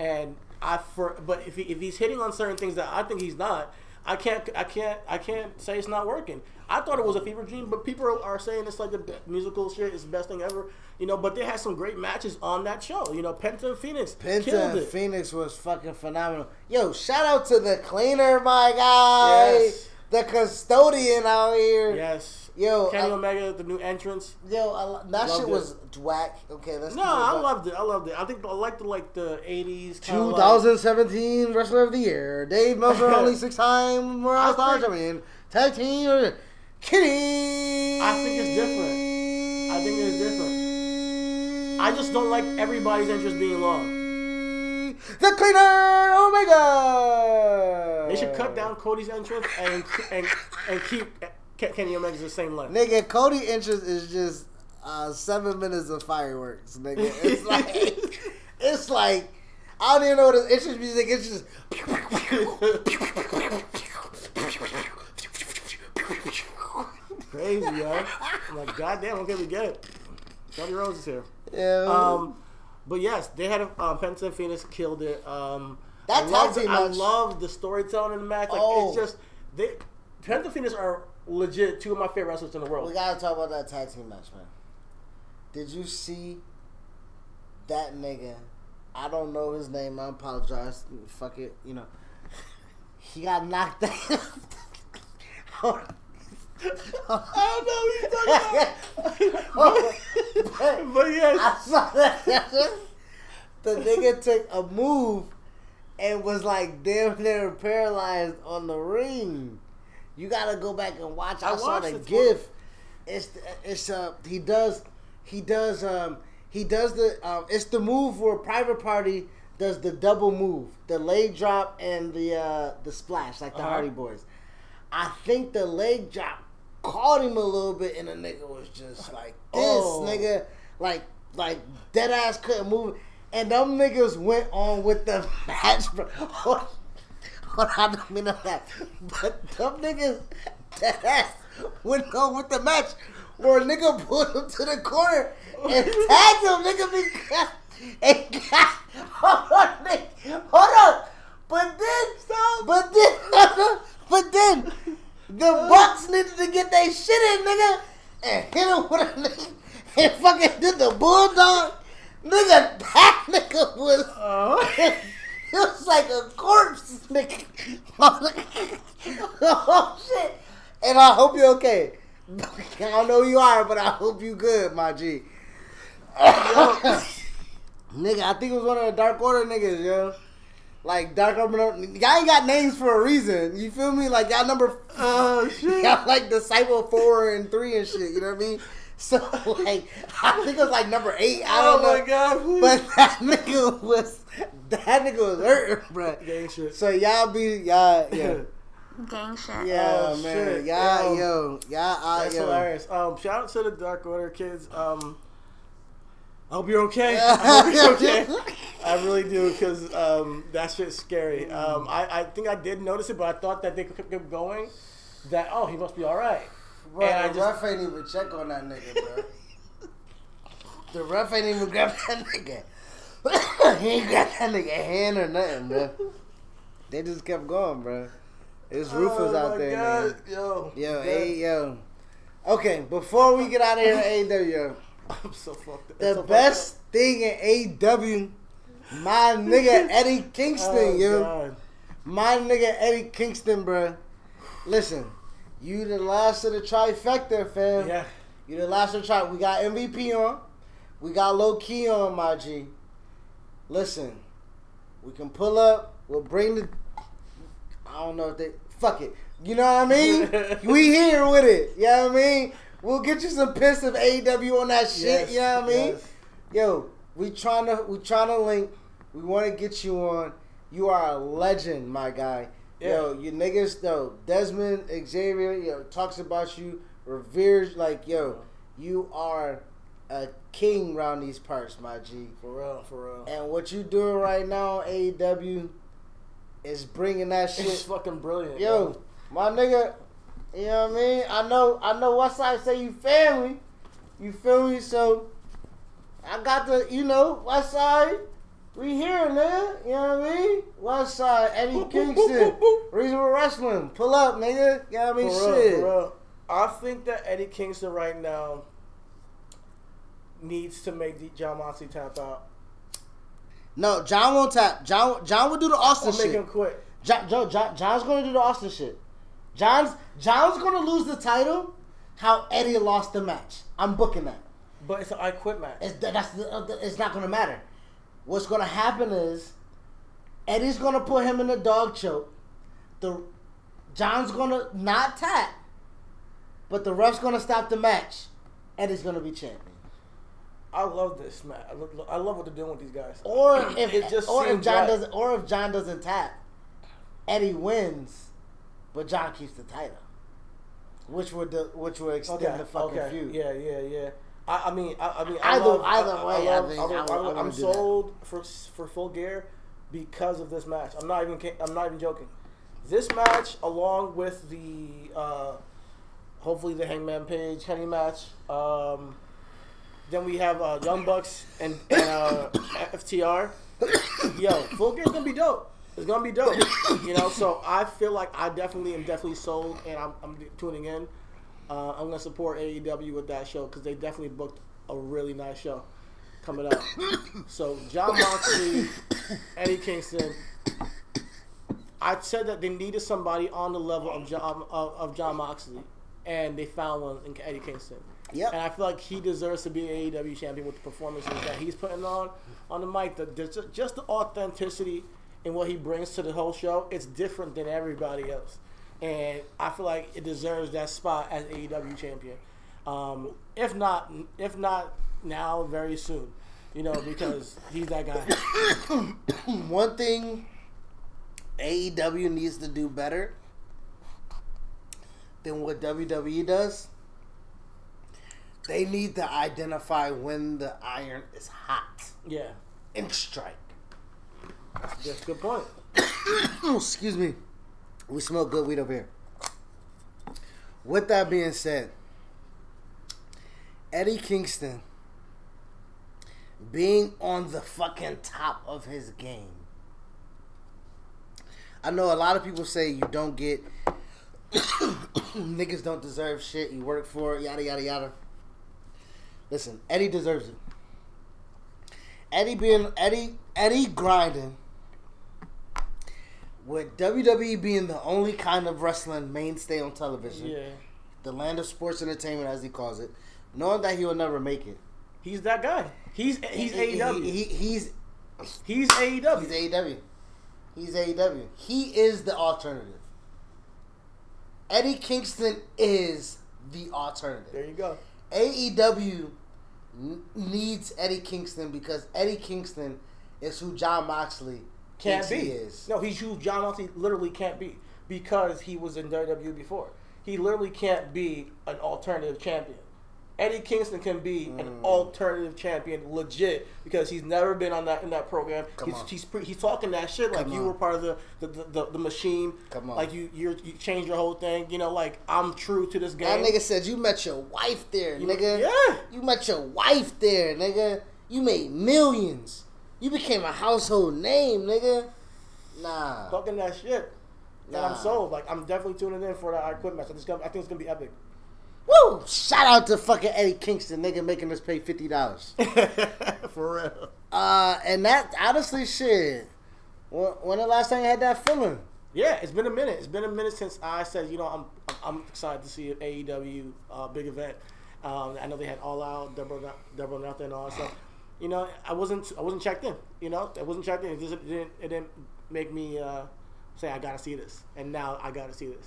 C: and I for but if he, if he's hitting on certain things that I think he's not, I can't I can't I can't say it's not working. I thought it was a fever dream, but people are saying it's like the musical shit is the best thing ever. You know, but they had some great matches on that show. You know, Penta and Fénix
B: Penta and. Fénix was fucking phenomenal. Yo, shout out to the cleaner, my guy.
C: Yes.
B: The custodian out here.
C: yes.
B: Yo,
C: Kenny
B: I-
C: Omega, the new entrance.
B: Yo, I, that
C: Loved
B: shit
C: it.
B: was whack. Okay, let's
C: No, I
B: buck.
C: loved it. I loved it. I think I liked the like the '80s. kinda like-
B: 2017 Wrestler of the Year. Dave Meltzer, only six time World
C: I
B: Star Champion. Tag team. Uh, Kitty.
C: I think it's different. I think it's different. I just don't like everybody's entrance being long.
B: The Cleaner Omega.
C: Should cut down Cody's entrance and and and keep Ke- Kenny Omega's the same length.
B: Nigga, Cody entrance is just uh, seven minutes of fireworks, nigga. It's like it's like I don't even know what his entrance music. It's just
C: Crazy, yo. I'm like, goddamn, okay, we get it. Cody Rhodes is here.
B: yeah.
C: Um, but yes, they had a um, Penta and Fénix killed it. Um,
B: That
C: I
B: tag team
C: I love the storytelling in the match. Like
B: Oh.
C: it's just they Penta and Fénix are legit two of my favorite wrestlers in the world.
B: we gotta talk about that tag team match, man. Did you see that nigga? I don't know his name. I apologize. Fuck it. You know, he got knocked out.
C: I don't know what you're talking about. but yes,
B: I saw that. the nigga took a move and was like damn near paralyzed on the ring. You gotta go back and watch. I,
C: I
B: saw the gif. It's it's uh he does he does um he does the um it's the move where Private Party does the double move, the leg drop and the uh the splash like the
C: Uh-huh.
B: Hardy Boys. I think the leg drop caught him a little bit, and the nigga was just like this,
C: Oh.
B: nigga, like like dead ass couldn't move, and them niggas went on with the match. Bro. Hold, on, I don't mean but them niggas ass went on with the match, where a nigga pulled him to the corner and tagged him, nigga, because and got hold on, hold on, but then but then but then the Bucks needed to get their shit in, nigga, and hit him with a nigga and fucking did the bulldog. Nigga, that nigga was it was like a corpse, nigga. oh shit. And I hope you're okay. I don't know who you are, but I hope you good, my G. nigga, I think it was one of the Dark Order niggas, yo. Like Dark Order, y'all ain't got names for a reason. You feel me? Like y'all number,
C: Oh shit.
B: y'all like Disciple four and three and shit. You know what I mean? So like, I think it was like number eight. I
C: Oh
B: don't know.
C: my god. please.
B: But that nigga was that nigga was hurting, bro.
C: Gang shit.
B: So y'all be y'all yeah.
D: Gang shit.
B: Yeah,
C: Oh,
B: man.
C: shit.
B: Y'all,
C: Yo.
B: yo, y'all, uh,
C: That's
B: yo.
C: hilarious. Um, shout out to the Dark Order kids. Um, I hope you're okay. I hope you're okay. I really do because um, that shit's scary. Um, I, I think I did notice it, but I thought that they kept kept going. That oh, he must be all right.
B: Bro,
C: And I
B: the
C: just-
B: ref ain't even check on that nigga, bro. the ref ain't even grab that nigga. he ain't got that nigga hand or nothing, bro. They just kept going, bro. It's Rufus
C: oh
B: out there,
C: God.
B: nigga.
C: Yo,
B: Yo, hey, yo. Okay, before we get out of here, a-w-yo
C: I'm so fucked. up.
B: the
C: So
B: best
C: up.
B: thing in AW, my nigga Eddie Kingston,
C: Oh,
B: yo.
C: God.
B: My nigga Eddie Kingston, bro. Listen, you the last of the trifecta, fam.
C: Yeah.
B: You the last of the try. We got MVP on. We got low key on, my G. Listen, we can pull up. We'll bring the. I don't know if they. Fuck it. You know what I mean? we here with it. You know what I mean? We'll get you some piss of AEW on that shit.
C: Yes,
B: you know what I mean?
C: yes.
B: Yo, we trying to we trying to link. We want to get you on. You are a legend, my guy. Yo, you niggas though. Desmond Xavier, yo, talks about you, reveres like yo. You are a king around these parts, my G.
C: For real, for real.
B: And what you doing right now, AEW, is bringing that shit.
C: It's fucking brilliant.
B: Yo,
C: bro.
B: my nigga, you know what I mean? I know, I know. Westside say you family, you feel me? So I got the, you know, Westside. We here, man. You know what I mean? Westside, Eddie Kingston, Reasonable Wrestling. Pull up, nigga. You know what I mean?
C: For
B: Shit.
C: real, real. I think that Eddie Kingston right now needs to make the Jon Moxley tap out
B: No, John won't tap. John, John will do the Austin
C: or make
B: shit.
C: him quit.
B: John, John, John, John's going to do the Austin shit. John's John's going to lose the title. How Eddie lost the match. I'm booking that.
C: But it's an I quit match.
B: It's, that's the- it's not going to matter. What's going to happen is Eddie's going to put him in a dog choke. The John's going to not tap, but the ref's going to stop the match. Eddie's going to be champion.
C: I love this match. I lo- I love what they're doing with these guys.
B: Or if
C: It just
B: or if John
C: right.
B: doesn't or if John doesn't tap, Eddie wins, but John keeps the title, which would which would extend
C: okay,
B: the fucking
C: okay,
B: feud.
C: yeah, yeah, yeah. I, I mean, I, I mean, I
B: Either-
C: love,
B: either
C: I,
B: way,
C: I,
B: think
C: I,
B: I
C: love-
B: would- I
C: I'm
B: wouldn't do that.
C: sold for for full gear because of this match. I'm not even, I'm not even joking. This match, along with the, uh, hopefully the Hangman Page Kenny match. Um, then we have uh, Young Bucks and, and uh, FTR. Yo, full gear's gonna be dope. It's gonna be dope. You know, so I feel like I definitely am definitely sold, and I'm, I'm tuning in. Uh, I'm gonna support AEW with that show because they definitely booked a really nice show coming up. so Jon Moxley, Eddie Kingston. I said that they needed somebody on the level of John of, of Jon Moxley, and they found one in Eddie Kingston.
B: Yep.
C: And I feel like he deserves to be AEW champion with the performances that he's putting on on the mic. The, the, just the authenticity in what he brings to the whole show. It's different than everybody else, and I feel like it deserves that spot as AEW champion. Um, if not, if not now, very soon. You know, because he's that guy.
B: One thing AEW needs to do better than what WWE does. They need to identify when the iron is hot
C: Yeah,
B: and strike.
C: that's a good point.
B: Excuse me. We smoke good weed over here. With that being said, Eddie Kingston being on the fucking top of his game. I know a lot of people say you don't get niggas don't deserve shit, you work for it, yada yada yada. Listen, Eddie deserves it. Eddie being Eddie Eddie grinding with WWE being the only kind of wrestling mainstay on television,
C: Yeah,
B: the land of sports entertainment as he calls it, knowing that he will never make it.
C: he's that guy. He's he's
B: He-
C: AEW.
B: He, he- he's
C: he's AEW.
B: he's AEW. He's AEW. He is the alternative. Eddie Kingston is the alternative.
C: there you go.
B: AEW needs Eddie Kingston because Eddie Kingston is who Jon Moxley
C: Can't be. No, he's who Jon Moxley literally can't be because he was in WWE before. He literally can't be an alternative champion. Eddie Kingston can be
B: Mm.
C: an alternative champion, legit, because he's never been on that in that program.
B: Come
C: he's
B: on.
C: he's, pre- he's talking that shit like
B: Come
C: you
B: on.
C: were part of the the, the, the, the machine.
B: Come on.
C: like you you you changed your whole thing. You know, like I'm true to this game.
B: That nigga said you met your wife there,
C: You-
B: nigga.
C: yeah.
B: You met your wife there, nigga. You made millions. You became a household name, nigga. Nah.
C: talking that shit. And I'm sold. Like I'm definitely tuning in for that I quit match. I think it's gonna, I think it's gonna be epic.
B: Woo! Shout out to fucking Eddie Kingston, nigga, making us pay fifty dollars.
C: for real.
B: uh, and that honestly, shit. When, when the last time you had that feeling?
C: Yeah, it's been a minute. It's been a minute since I said, you know, I'm I'm excited to see an AEW uh, big event, Um, I know they had All Out, Double Double Nothing, and all that stuff. You know, I wasn't I wasn't checked in. You know, I wasn't checked in. It, just, it didn't it didn't make me uh, say I gotta see this, and now I gotta see this.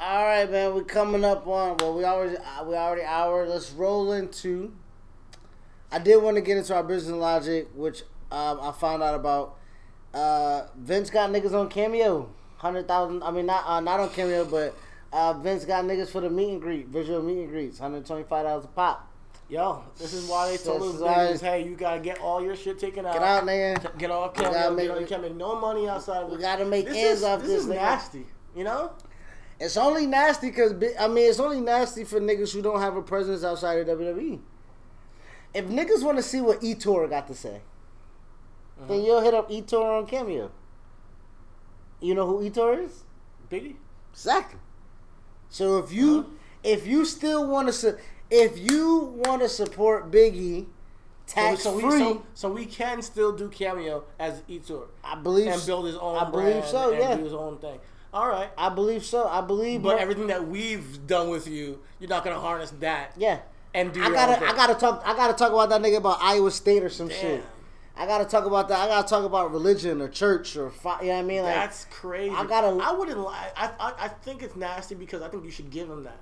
B: All right, man. We're coming up on well, we already uh, we already hour. Let's roll into. I did want to get into our business logic, which um, I found out about. Uh, Vince got niggas on Cameo, hundred thousand. I mean, not uh, not on Cameo, but uh, Vince got niggas for the meet and greet, visual meet and greets, hundred twenty five dollars a pop.
C: Yo, this is why they told those niggas, hey, you gotta get all your shit taken out.
B: Get out, nigga.
C: Get all
B: gotta
C: cameo.
B: make-
C: you, know, you can't make no money outside. of
B: We gotta make
C: this
B: ends
C: is,
B: off
C: this.
B: this,
C: is
B: nigga.
C: nasty. You know?
B: It's only nasty because I mean, it's only nasty for niggas who don't have a presence outside of WWE. If niggas want to see what Ettore got to say, then you'll hit up Ettore on Cameo. You know who Ettore is?
C: Biggie.
B: Exactly. So if you
C: Uh-huh.
B: if you still want to if you want to support Biggie
C: So,
B: tax
C: so, we,
B: free,
C: so, so we can still do cameo as Ettore
B: I believe
C: and build his own.
B: I believe
C: brand
B: so.
C: and
B: Yeah,
C: do his own thing. All right.
B: I believe so. I believe.
C: But everything that we've done with you, you're not gonna harness that.
B: yeah.
C: And do
B: I gotta. I gotta talk I gotta talk about that nigga about Iowa State or some
C: Damn.
B: shit. I gotta talk about that. I gotta talk about religion or church or fi- you know what I mean. Like
C: That's crazy.
B: I gotta-
C: I wouldn't lie. I, I I think it's nasty because I think you should give him that.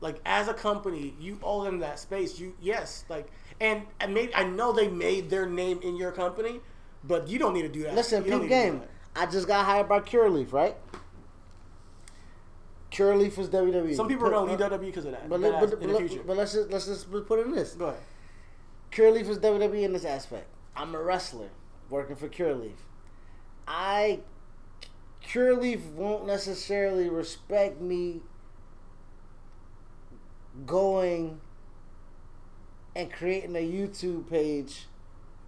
C: Like as a company, you owe them that space. You yes, like and and maybe I know they made their name in your company, but you don't need to do that.
B: listen, peep
C: need to do
B: game. I just got hired by Curaleaf, right? Curaleaf is WWE.
C: Some people are gonna leave WWE because of that.
B: But,
C: That
B: but, but,
C: but,
B: but, let's just let's just put it in this.
C: Go ahead.
B: Curaleaf is WWE in this aspect. I'm a wrestler working for Curaleaf. I Curaleaf won't necessarily respect me going and creating a YouTube page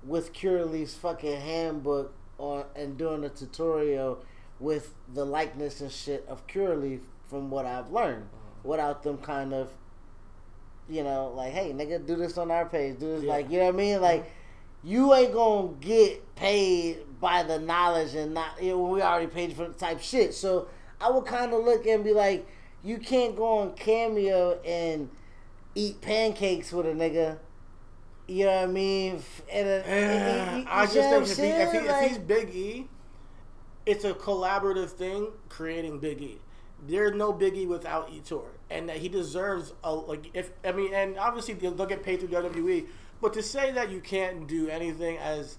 B: with Curaleaf's fucking handbook on and doing a tutorial with the likeness and shit of Curaleaf from what I've learned mm-hmm. without them kind of you know, like, hey, nigga, do this on our page. Do this,
C: Yeah.
B: like, you know what I mean? Like, you ain't gonna get paid by the knowledge and not, you know, we already paid for the type shit. So I would kind of look and be like, you can't go on Cameo and eat pancakes with a nigga. You know what I mean? And a, you- you- you
C: I just think if, he, if, he, if
B: Like-
C: he's Big E, it's a collaborative thing creating Big E. There's no Big E without Ettore, and that he deserves a like. If I mean, and obviously they'll they'll get paid through WWE, but to say that you can't do anything as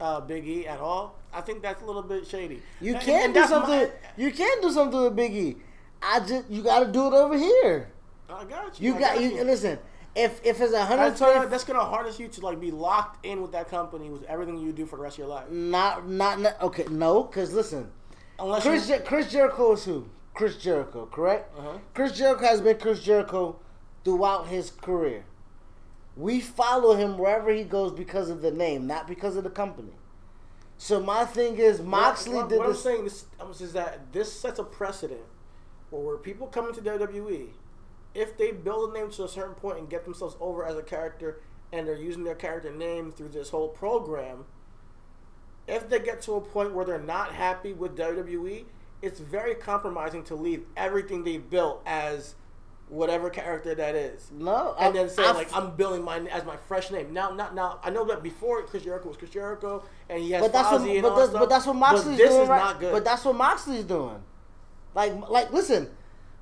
C: uh, Big E at all, I think that's a little bit shady.
B: You
C: And-
B: can
C: and
B: do something.
C: my-
B: you can do something with Biggie. I just you got to do it over here.
C: I got you.
B: You
C: I
B: got you. Listen, if if it's a hundred
C: That's that's gonna harness you to like be locked in with that company with everything you do for the rest of your life.
B: not not not- okay. No, because listen,
C: Unless
B: Chris
C: you,
B: Chris Jericho is who? Chris Jericho, correct?
C: Uh-huh.
B: Chris Jericho has been Chris Jericho throughout his career. We follow him wherever he goes because of the name, not because of the company. So my thing is, Moxley
C: what,
B: did
C: what I'm
B: this.
C: saying this um, is that this sets a precedent where, where people come into WWE, if they build a name to a certain point and get themselves over as a character, and they're using their character name through this whole program, if they get to a point where they're not happy with WWE, it's very compromising to leave everything they built as whatever character that is.
B: No,
C: And
B: I-
C: then say
B: I-
C: like I'm building my as my fresh name. Now, not now. I know that before Chris Jericho was Chris Jericho, and he has
B: But that's what,
C: Fozzy
B: but, that's,
C: that
B: but that's what Moxley's doing,
C: is
B: right?
C: not good.
B: But that's what Moxley's doing. Like, like, listen,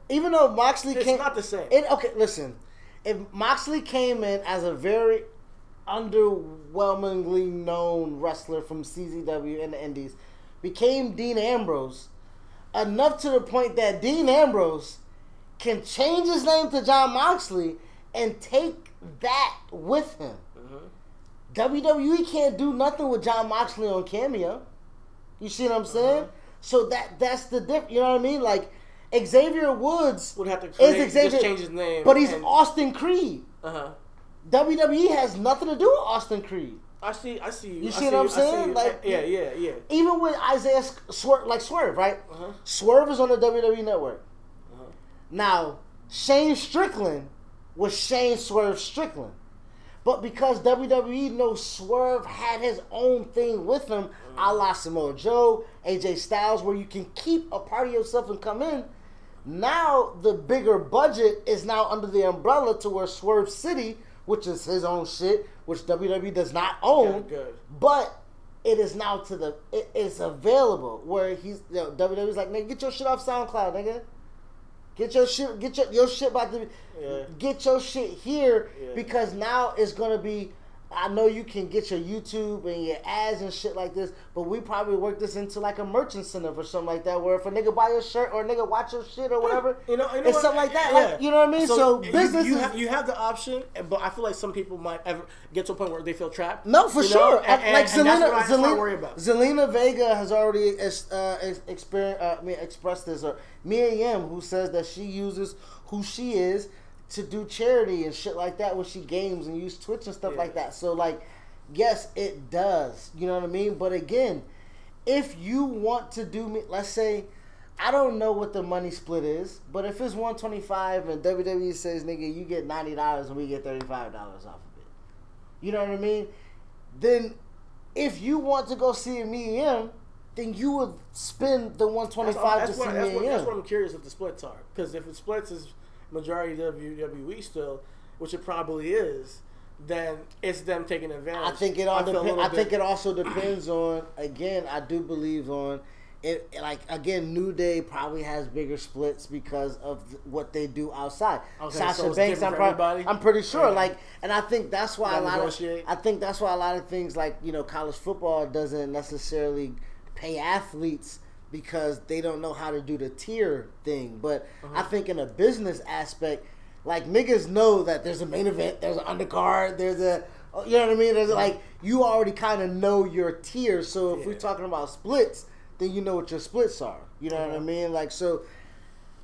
B: even though Moxley
C: It's
B: came,
C: not the same.
B: It okay, listen, if Moxley came in as a very underwhelmingly known wrestler from CZW and the Indies, became Dean Ambrose, enough to the point that Dean Ambrose can change his name to Jon Moxley and take that with him. Mm-hmm. WWE can't do nothing with Jon Moxley on Cameo. You see what I'm saying? Uh-huh. So that that's the diff. You know what I mean? Like Xavier Woods
C: Would have to
B: is
C: create-
B: Xavier,
C: just change his name
B: but he's
C: and-
B: Austin Creed.
C: Uh huh.
B: WWE has nothing to do with Austin Creed.
C: I see. I see. You,
B: You see what I'm saying? Like-
C: yeah, yeah, yeah.
B: Even with Isaiah Swerve, like Swerve, right?
C: Uh-huh.
B: Swerve is on the WWE Network.
C: Uh-huh.
B: Now Shane Strickland was Shane Swerve Strickland. But because WWE knows Swerve had his own thing with him, mm. a la Samoa Joe, AJ Styles, where you can keep a part of yourself and come in, Now the bigger budget is now under the umbrella to where Swerve City, which is his own shit, which WWE does not own,
C: Good, good.
B: but it is now to the it is available where he's you know, WWE's like nigga get your shit off SoundCloud nigga. Get your shit get your your shit about to be,
C: Yeah.
B: get your shit here
C: Yeah.
B: because now it's gonna be I know you can get your YouTube and your ads and shit like this, but we probably work this into like a merchant center or something like that, where if a nigga buy your shirt or a nigga watch your shit or whatever,
C: You know, you know what?
B: something like that.
C: Yeah.
B: Like, you know what I mean? So,
C: you-
B: business
C: you,
B: is
C: have, you have the option, but I feel like some people might ever get to a point where they feel trapped.
B: No, for sure.
C: And, and,
B: like
C: and that's
B: Zelina,
C: what I, that's what I
B: Zelina,
C: worry about.
B: Zelina Vega has already uh, ex- exper- uh, I mean, expressed this, or Mia Yim, who says that she uses who she is to do charity and shit like that when she games and use Twitch and stuff
C: Yeah.
B: like that. So, like, yes, it does. You know what I mean? But again, if you want to do me, let's say. I don't know what the money split is, but if it's 125 and WWE says, nigga, you get $90 and we get $35 off of it. You know what I mean? Then if you want to go see me and then you would spend the 125
C: that's,
B: to
C: that's,
B: see
C: what,
B: me
C: that's, what, that's what I'm curious if the splits are. Because if it splits is majority WWE still, which it probably is, then it's them taking advantage.
B: I think it all
C: feel a
B: depends.
C: little
B: I think it also depends on. Again, I do believe on it. Like again, New Day probably has bigger splits because of th- what they do outside.
C: Okay,
B: Sasha
C: so
B: Banks, I'm,
C: different for
B: prob-
C: everybody?
B: I'm pretty sure.
C: Yeah.
B: Like, and I think that's why a lot
C: negotiate.
B: of. I think that's why a lot of things like you know college football doesn't necessarily pay athletes because they don't know how to do the tier thing. But
C: Uh-huh.
B: I think in a business aspect, like niggas know that there's a main event, there's an undercard, there's a you know what I mean. There's like you already kind of know your tier. So if we're talking about splits, then you know what your splits are. You know what I
C: Uh-huh.
B: mean? Like so.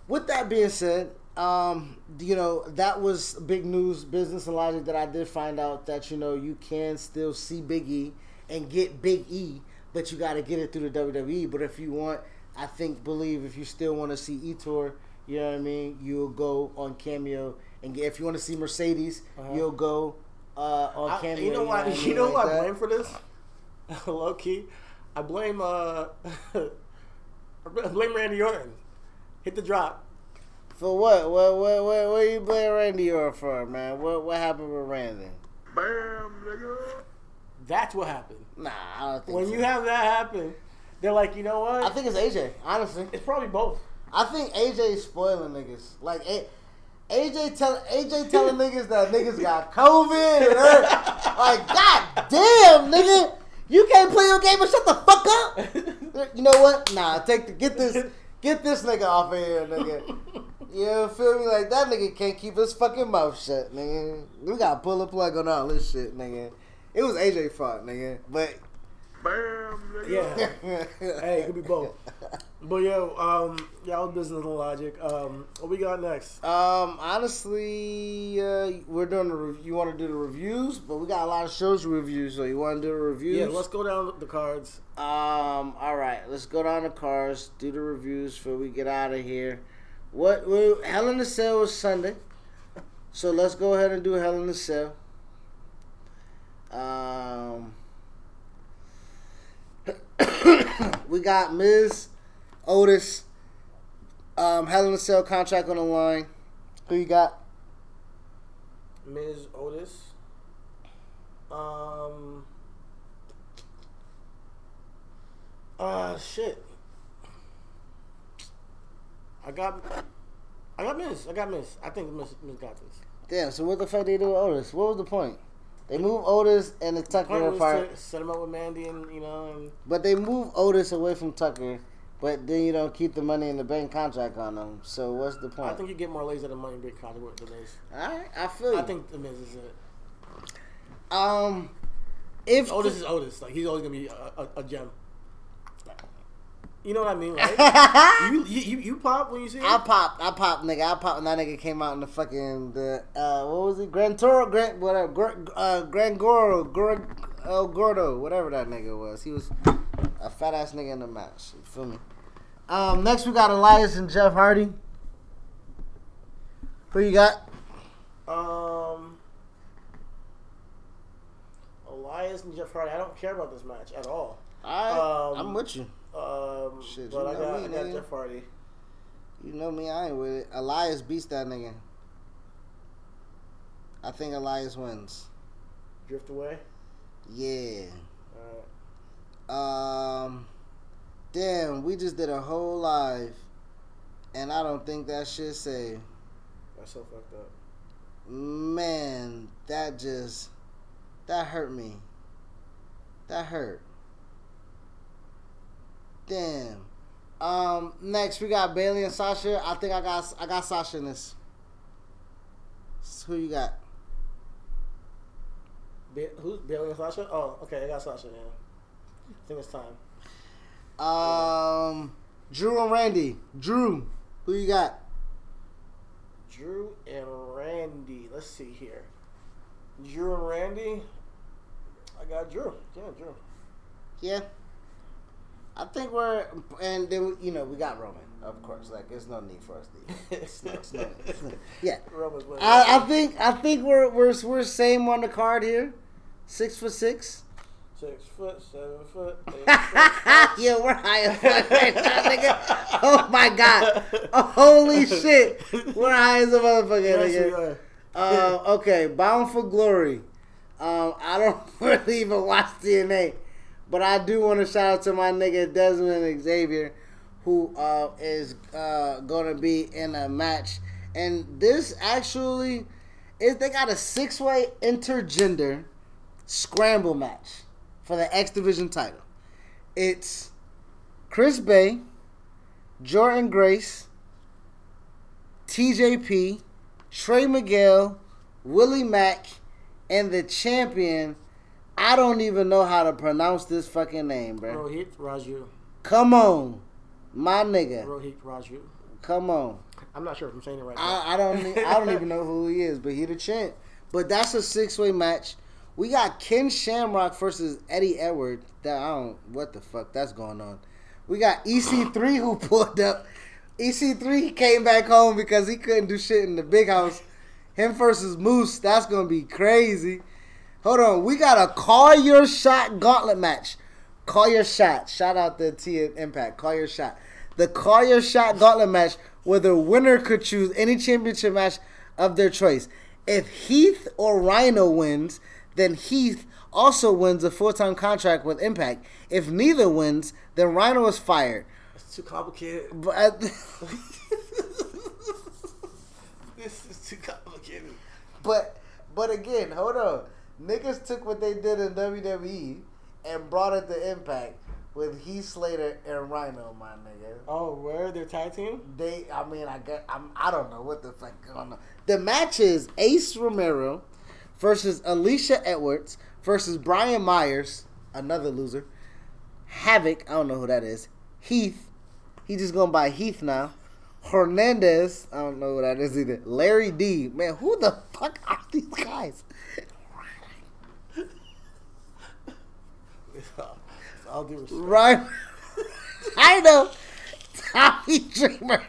B: With that being said, um, you know that was big news, business and logic that I did find out that you know you can still see Big E and get Big E, but you got to get it through the WWE. But if you want, I think believe if you still want to see Ettore, you know what I mean, you'll go on Cameo and get. If you want to see Mercedes, you'll go uh, on
C: Uh-huh. I-
B: Cameo.
C: you know what?
B: what I
C: You know
B: Like
C: who I blame for this? Low key, I blame uh, I blame Randy Orton. Hit the drop.
B: For what? What? What? What? What you blame Randy Orton for, man? What? What happened with Randy?
C: That's what happened.
B: Nah, I don't think
C: When
B: so.
C: you have that happen, they're like, you know what?
B: I think it's AJ. Honestly,
C: it's probably both.
B: I think AJ is spoiling niggas. Like A- AJ tell AJ telling niggas that niggas got COVID. And like, god damn, nigga, you can't play your game and shut the fuck up. You know what? Nah, take the get this get this nigga off of here, nigga. You know, feel me? Like that nigga can't keep his fucking mouth shut, nigga. We gotta pull a plug on all this shit, nigga. It was AJ fault, nigga. But Bam.
C: Yeah. hey, it could be both. But yo, um, y'all business and logic. Um, what we got next?
B: Um, honestly, uh, we're doing the. Re- you want to do the reviews, but we got a lot of shows to review. So you want to do the reviews?
C: Yeah, let's go down the cards.
B: Um, all right, let's go down the cards. do the reviews before we get out of here. What? Well, Hell in the Cell was Sunday, so let's go ahead and do Hell in the Cell. Um, we got Miz Otis. Um, Hell in the Cell contract on the line. Who you got?
C: Miz Otis. Um. Uh, shit. I got. I got Miz. I got Miz. I think Miz, Miz got this.
B: Damn. So what the fuck they do with Otis? What was the point? They move Otis and the Tucker apart.
C: set him up with Mandy and you know and
B: But they move Otis away from Tucker, but then you don't keep the money in the bank contract on them. So what's the point?
C: I think you get more lays lazy than money big contract with the Miz.
B: All right, I feel you.
C: I think the Miz is it.
B: um, if
C: Otis is Otis. Like he's always gonna be a, a, a gem. You know what I mean, right? you, you you pop when you see it.
B: I popped, I popped, nigga, I popped when that nigga came out in the fucking the uh, what was it, Grand Toro, Grand whatever, uh, Grand Goro, Gor, El Gordo, whatever that nigga was. He was a fat ass nigga in the match. You feel me? Um, next we got Elias and Jeff Hardy. Who you got?
C: Um, Elias and Jeff Hardy. I don't care about this match at all.
B: Right,
C: Um,
B: I'm with you.
C: Um,
B: Shit,
C: but
B: you
C: I got,
B: me,
C: I got. Jeff Hardy.
B: You know me, I ain't with it. Elias beats that nigga. I think Elias wins.
C: Drift away.
B: Yeah.
C: All right.
B: Um. Damn, we just did a whole live, and I don't think that shit saved.
C: That's so fucked up.
B: Man, that just that hurt me. That hurt. Damn. Um. Next, we got Bayley and Sasha. I think I got I got Sasha in this. Who you got?
C: Ba- who's Bayley and Sasha? Oh, okay, I got Sasha. Yeah. I think it's time.
B: Um. Drew and Randy. Drew, who you got?
C: Drew and Randy. Let's see here. Drew and Randy. I got Drew. Yeah, Drew.
B: Yeah. I think we're and then you know we got Roman, of course. Like there's no need for us to. It's no, it's no, it's no- yeah.
C: Roman's winning.
B: I, I think I think we're we're we're same on the card here, six for six.
C: Six foot, seven foot, eight foot.
B: yeah, we're high as fuck right now, nigga. Oh my god! Oh, holy shit, we're high as a motherfucker,
C: Yes, we
B: nigga.
C: are.
B: Uh, okay, Bound for Glory. Um, I don't really even watch TNA, but I do want to shout out to my nigga Dezmond Xavier, who uh, is uh, going to be in a match. And this actually is they got a six way intergender scramble match for the X Division title. It's Chris Bey, Jordynne Grace, TJP, Trey Miguel, Willie Mack, and the champion. I don't even know how to pronounce this fucking name, bro.
C: Rohit Raju.
B: Come on, my nigga.
C: Rohit Raju.
B: Come on.
C: I'm not sure if I'm saying it right. now.
B: I, I don't. I don't even know who he is, but he the champ. But that's a six way match. We got Ken Shamrock versus Eddie Edwards. That I don't. What the fuck that's going on? We got EC3 who pulled up. EC3 came back home because he couldn't do shit in the big house. Him versus Moose. That's gonna be crazy. Hold on. We got a call your shot gauntlet match. Call your shot. Shout out to T Impact. Call your shot. The call your shot gauntlet match where the winner could choose any championship match of their choice. If Heath or Rhino wins, then Heath also wins a full time contract with Impact. If neither wins, then Rhino is fired.
C: It's too complicated.
B: But
C: This is too complicated.
B: but but again, hold on. Niggas took what they did in WWE and brought it to Impact with Heath Slater and Rhino, my nigga.
C: Oh, where their tag team?
B: They, I mean, I get, I'm, I don't know what the fuck going on. The match is Ace Romero versus Alisha Edwards versus Brian Myers, another loser. Havok, I don't know who that is. Heath, he just going by Heath now. Hernandez, I don't know who that is either. Larry D, man, who the fuck are these guys?
C: I'll do respect.
B: Right, I know. Tommy Dreamer,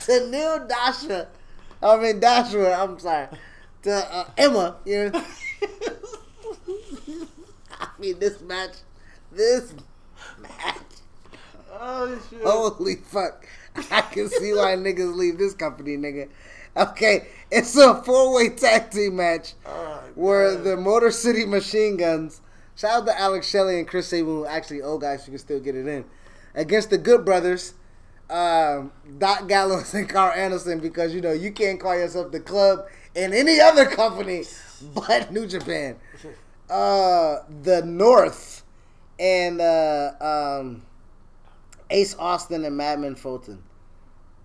B: to Neil Dasha, I mean Dashwood. I'm sorry, to uh, Emma. You know, I mean this match, this match.
C: Oh shit.
B: Holy fuck! I can see why niggas leave this company, nigga. Okay, it's a four way tag team match
C: Oh,
B: where the Motor City Machine Guns, shout out to Alex Shelley and Chris Sabin, who actually old guys who can still get it in, against the Good Brothers, um, Doc Gallows and Karl Anderson, because you know you can't call yourself the club in any other company but New Japan. Uh, the North and uh, um, Ace Austin and Madman Fulton.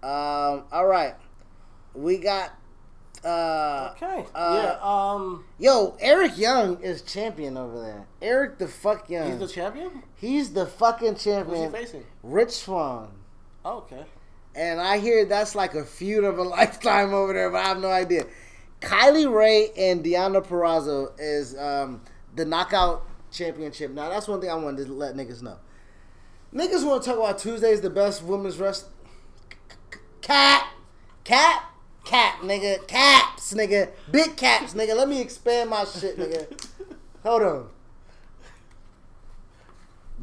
B: Um, all right, we got. Uh,
C: Okay.
B: uh,
C: yeah. Um.
B: Yo, Eric Young is champion over there. Eric the fuck Young.
C: He's the champion.
B: He's the fucking champion.
C: Who's he facing?
B: Rich Swann.
C: Oh, okay.
B: And I hear that's like a feud of a lifetime over there, but I have no idea. Kylie Rae and Deonna Purrazzo is um, the knockout championship. Now that's one thing I wanted to let niggas know. Niggas want to talk about Tuesday's the best women's wrest. Cat, cap, cap, nigga, caps, nigga, big caps, nigga. Let me expand my shit, nigga. Hold on.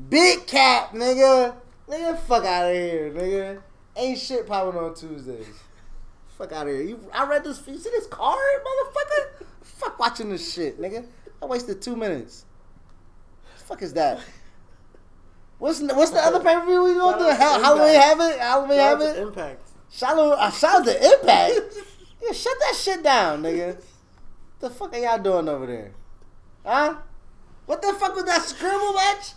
B: Big cap, nigga. Nigga, fuck out of here, nigga. Ain't shit popping on Tuesdays. Fuck out of here. You, I read this. You see this card, motherfucker? Fuck watching this shit, nigga. I wasted two minutes. The Fuck is that? What's what's the other pay per view we gonna do? How, Halloween it? Halloween it?
C: Impact.
B: Shout out, uh, shout out to Impact. yeah, shut that shit down, nigga. What the fuck are y'all doing over there? Huh? What the fuck was that scribble match?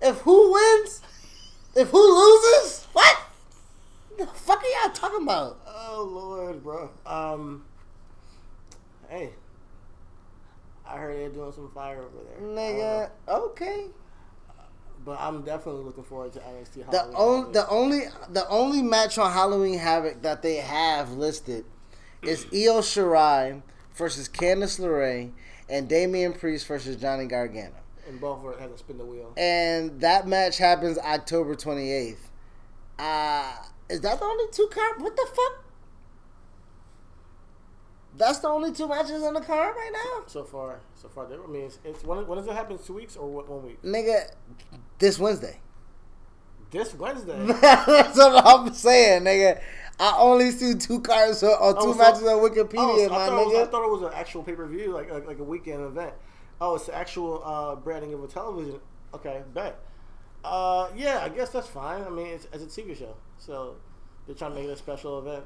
B: If who wins? If who loses? What? The fuck are y'all talking about?
C: Oh lord, bro. Um. Hey. I heard they're doing some fire over there.
B: Nigga, okay.
C: But I'm definitely looking forward to NXT. Halloween The
B: only
C: Havoc.
B: the only the only match on Halloween Havoc that they have listed is Io Shirai versus Candice LeRae and Damian Priest versus Johnny Gargano.
C: and both are had to spin the wheel.
B: and that match happens October 28th. Uh, is that the only two card? What the fuck? That's the only two matches on the card right now,
C: So far, so far, I mean, it's, it's when, when does it happen? Two weeks or what? One week?
B: nigga. This Wednesday.
C: This Wednesday.
B: That's what I'm saying, nigga. I only see two cards or, or two
C: Oh, so-
B: matches on
C: Oh,
B: Wikipedia,
C: so I,
B: my
C: thought it was, I thought it was an actual pay per view, like, like like a weekend event. Oh, it's the actual uh, branding of a television. Okay, bet. Uh, yeah, I guess that's fine. I mean, it's, it's a TV show, so they're trying to make it a special event.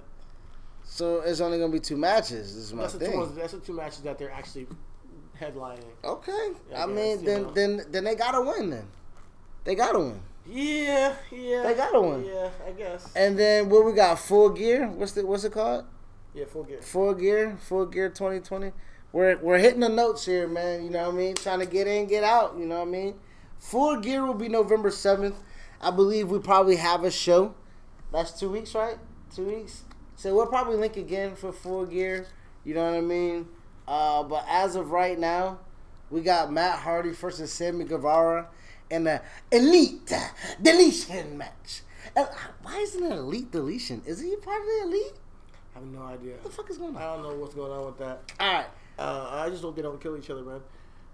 B: So it's only gonna be two matches. This is my
C: That's the two That's the two matches that they're actually headlining.
B: Okay, I
C: I
B: mean,
C: guess, you
B: then
C: know.
B: then then they gotta win. Then they gotta win.
C: Yeah, yeah.
B: They got a one.
C: Yeah, I guess.
B: And then what we got? Full gear. What's the what's it called?
C: yeah, full gear.
B: Full gear, full gear 2020. We're we're hitting the notes here, man. You know what I mean? Trying to get in, get out. You know what I mean? Full gear will be November 7th. I believe we probably have a show. That's two weeks, right? Two weeks. So we'll probably link again for full gear. You know what I mean? Uh, but as of right now, we got Matt Hardy versus Sammy Guevara in the Elite Deletion match. And why isn't it Elite Deletion? Is he part of the Elite?
C: I have no idea.
B: What the fuck is going on?
C: I don't know what's going on with that.
B: All right.
C: Uh, I just hope they don't kill each other, man.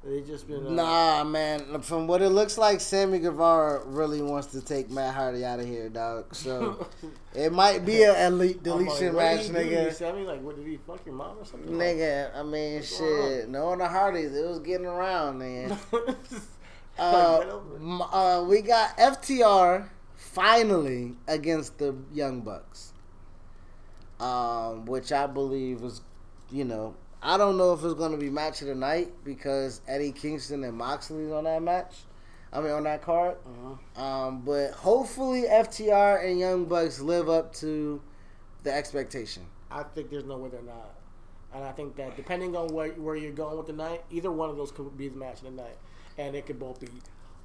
C: They just been. Uh,
B: Nah, man. From what it looks like, Sammy Guevara really wants to take Matt Hardy out of here, dog. So it might be an elite
C: I'm like,
B: deletion match,
C: do
B: nigga.
C: Sammy? Like, what did he fuck your mom or something?
B: Nigga, I mean,
C: What's
B: shit. Knowing the Hardys, it was getting around, man. Uh,
C: get over it.
B: m- uh, we got FTR finally against the Young Bucks, um, which I believe is, you know, I don't know if it's going to be match of the night because Eddie Kingston and Moxley's on that match. I mean, on that card.
C: Uh-huh.
B: Um, but hopefully, FTR and Young Bucks live up to the expectation.
C: I think there's no way they're not. And I think that depending on where, where you're going with the night, either one of those could be the match of the night. And it could both be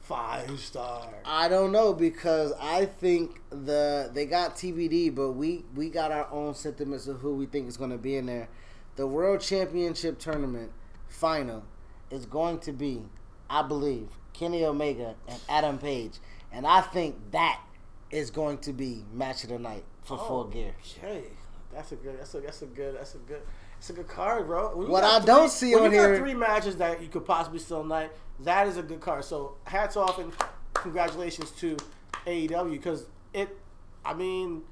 C: five star.
B: I don't know because I think the they got TBD, but we we got our own sentiments of who we think is going to be in there. The World Championship tournament final is going to be, I believe, Kenny Omega and Adam Page, and I think that is going to be match of the night for
C: Oh.
B: Full Gear.
C: Okay, that's a good. That's a that's a good. That's a good. It's a good card, bro.
B: What I don't see on
C: you got
B: here-
C: three matches that you could possibly still night. That is a good card. So hats off and congratulations to AEW because it. I mean,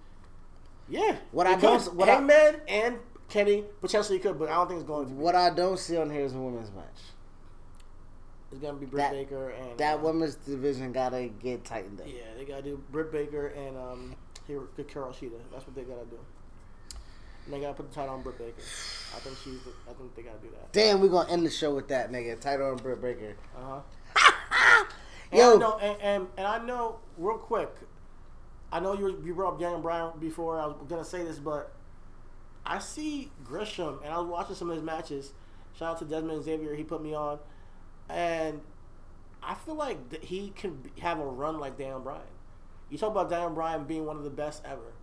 C: yeah.
B: What I don't-
C: could.
B: what I-
C: Hangman and Kenny potentially could, but I don't think it's going to. Be.
B: What I don't see on here is a women's match.
C: It's gonna be Britt
B: That-
C: Baker and
B: That
C: uh,
B: women's division gotta get tightened up.
C: Yeah, they gotta do Britt Baker and um, Hikaru Shida. That's what they gotta do. And they gotta put the title on Britt Baker. I think she's. The, I think they gotta do that.
B: Damn, we gonna end the show with that nigga. Title on Britt Baker.
C: Uh huh. And
B: Yo.
C: I know, and, and, and I know real quick. I know you were- you brought up Daniel Bryan before. I was gonna say this, but I see Gresham, and I was watching some of his matches. Shout out to Dezmond Xavier, he put me on, and I feel like he can have a run like Daniel Bryan. You talk about Daniel Bryan being one of the best ever.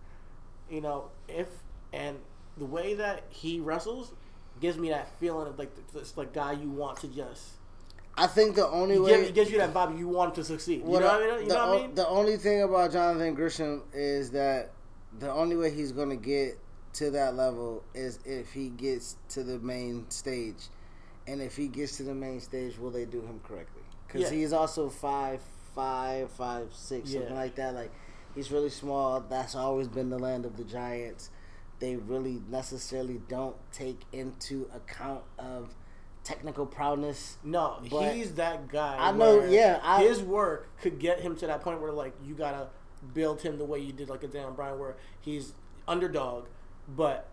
C: You know, if and the way that he wrestles gives me that feeling of like this like guy you want to just.
B: I think the only way
C: gives, it gives you that vibe you want to succeed. You know
B: I-
C: what I mean? You
B: the,
C: know what I mean?
B: the only thing about Jonathan Gresham is that the only way he's going to get to that level is if he gets to the main stage. And if he gets to the main stage, will they do him correctly? Because
C: Yeah.
B: he's also five, five, five, six, something like that. Like He's really small. That's always been the land of the giants. They really necessarily don't take into account of technical prowess.
C: No,
B: But
C: he's that guy.
B: I know, yeah, I-
C: his work could get him to that point where like you gotta build him the way you did like a Dan Bryan, where he's underdog, but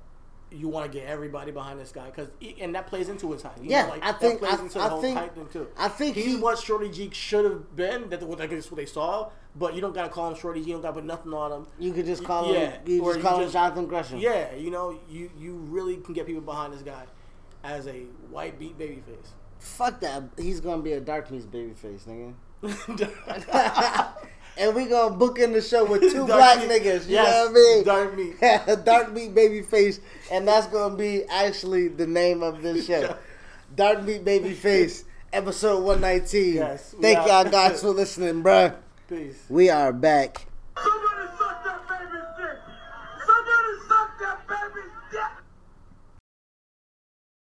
C: you want to get everybody behind this guy because and that plays into his height. You
B: Yeah,
C: know, like,
B: I
C: that
B: think-
C: plays
B: I-
C: into the
B: I
C: whole
B: think-
C: too.
B: I think
C: he's
B: he-
C: what Shorty G should have been. That what I guess what they saw, but you don't gotta call him Shorty G. You don't gotta put nothing on him.
B: You could just call him.
C: Yeah,
B: You
C: or
B: just
C: you
B: call him
C: just-
B: Jonathan Gresham.
C: Yeah, you know, you you really can get people behind this guy as a white beat babyface.
B: Fuck that. He's gonna be a dark meat babyface, nigga. and we gonna book in the show with two black
C: meat.
B: niggas. You
C: Yes,
B: know what I mean?
C: dark meat.
B: dark meat baby face, and that's gonna be actually the name of this show. dark meat baby face, episode one nineteen.
C: Yes,
B: Thank
C: are-
B: y'all guys for listening, bruh.
C: Peace.
B: We are back.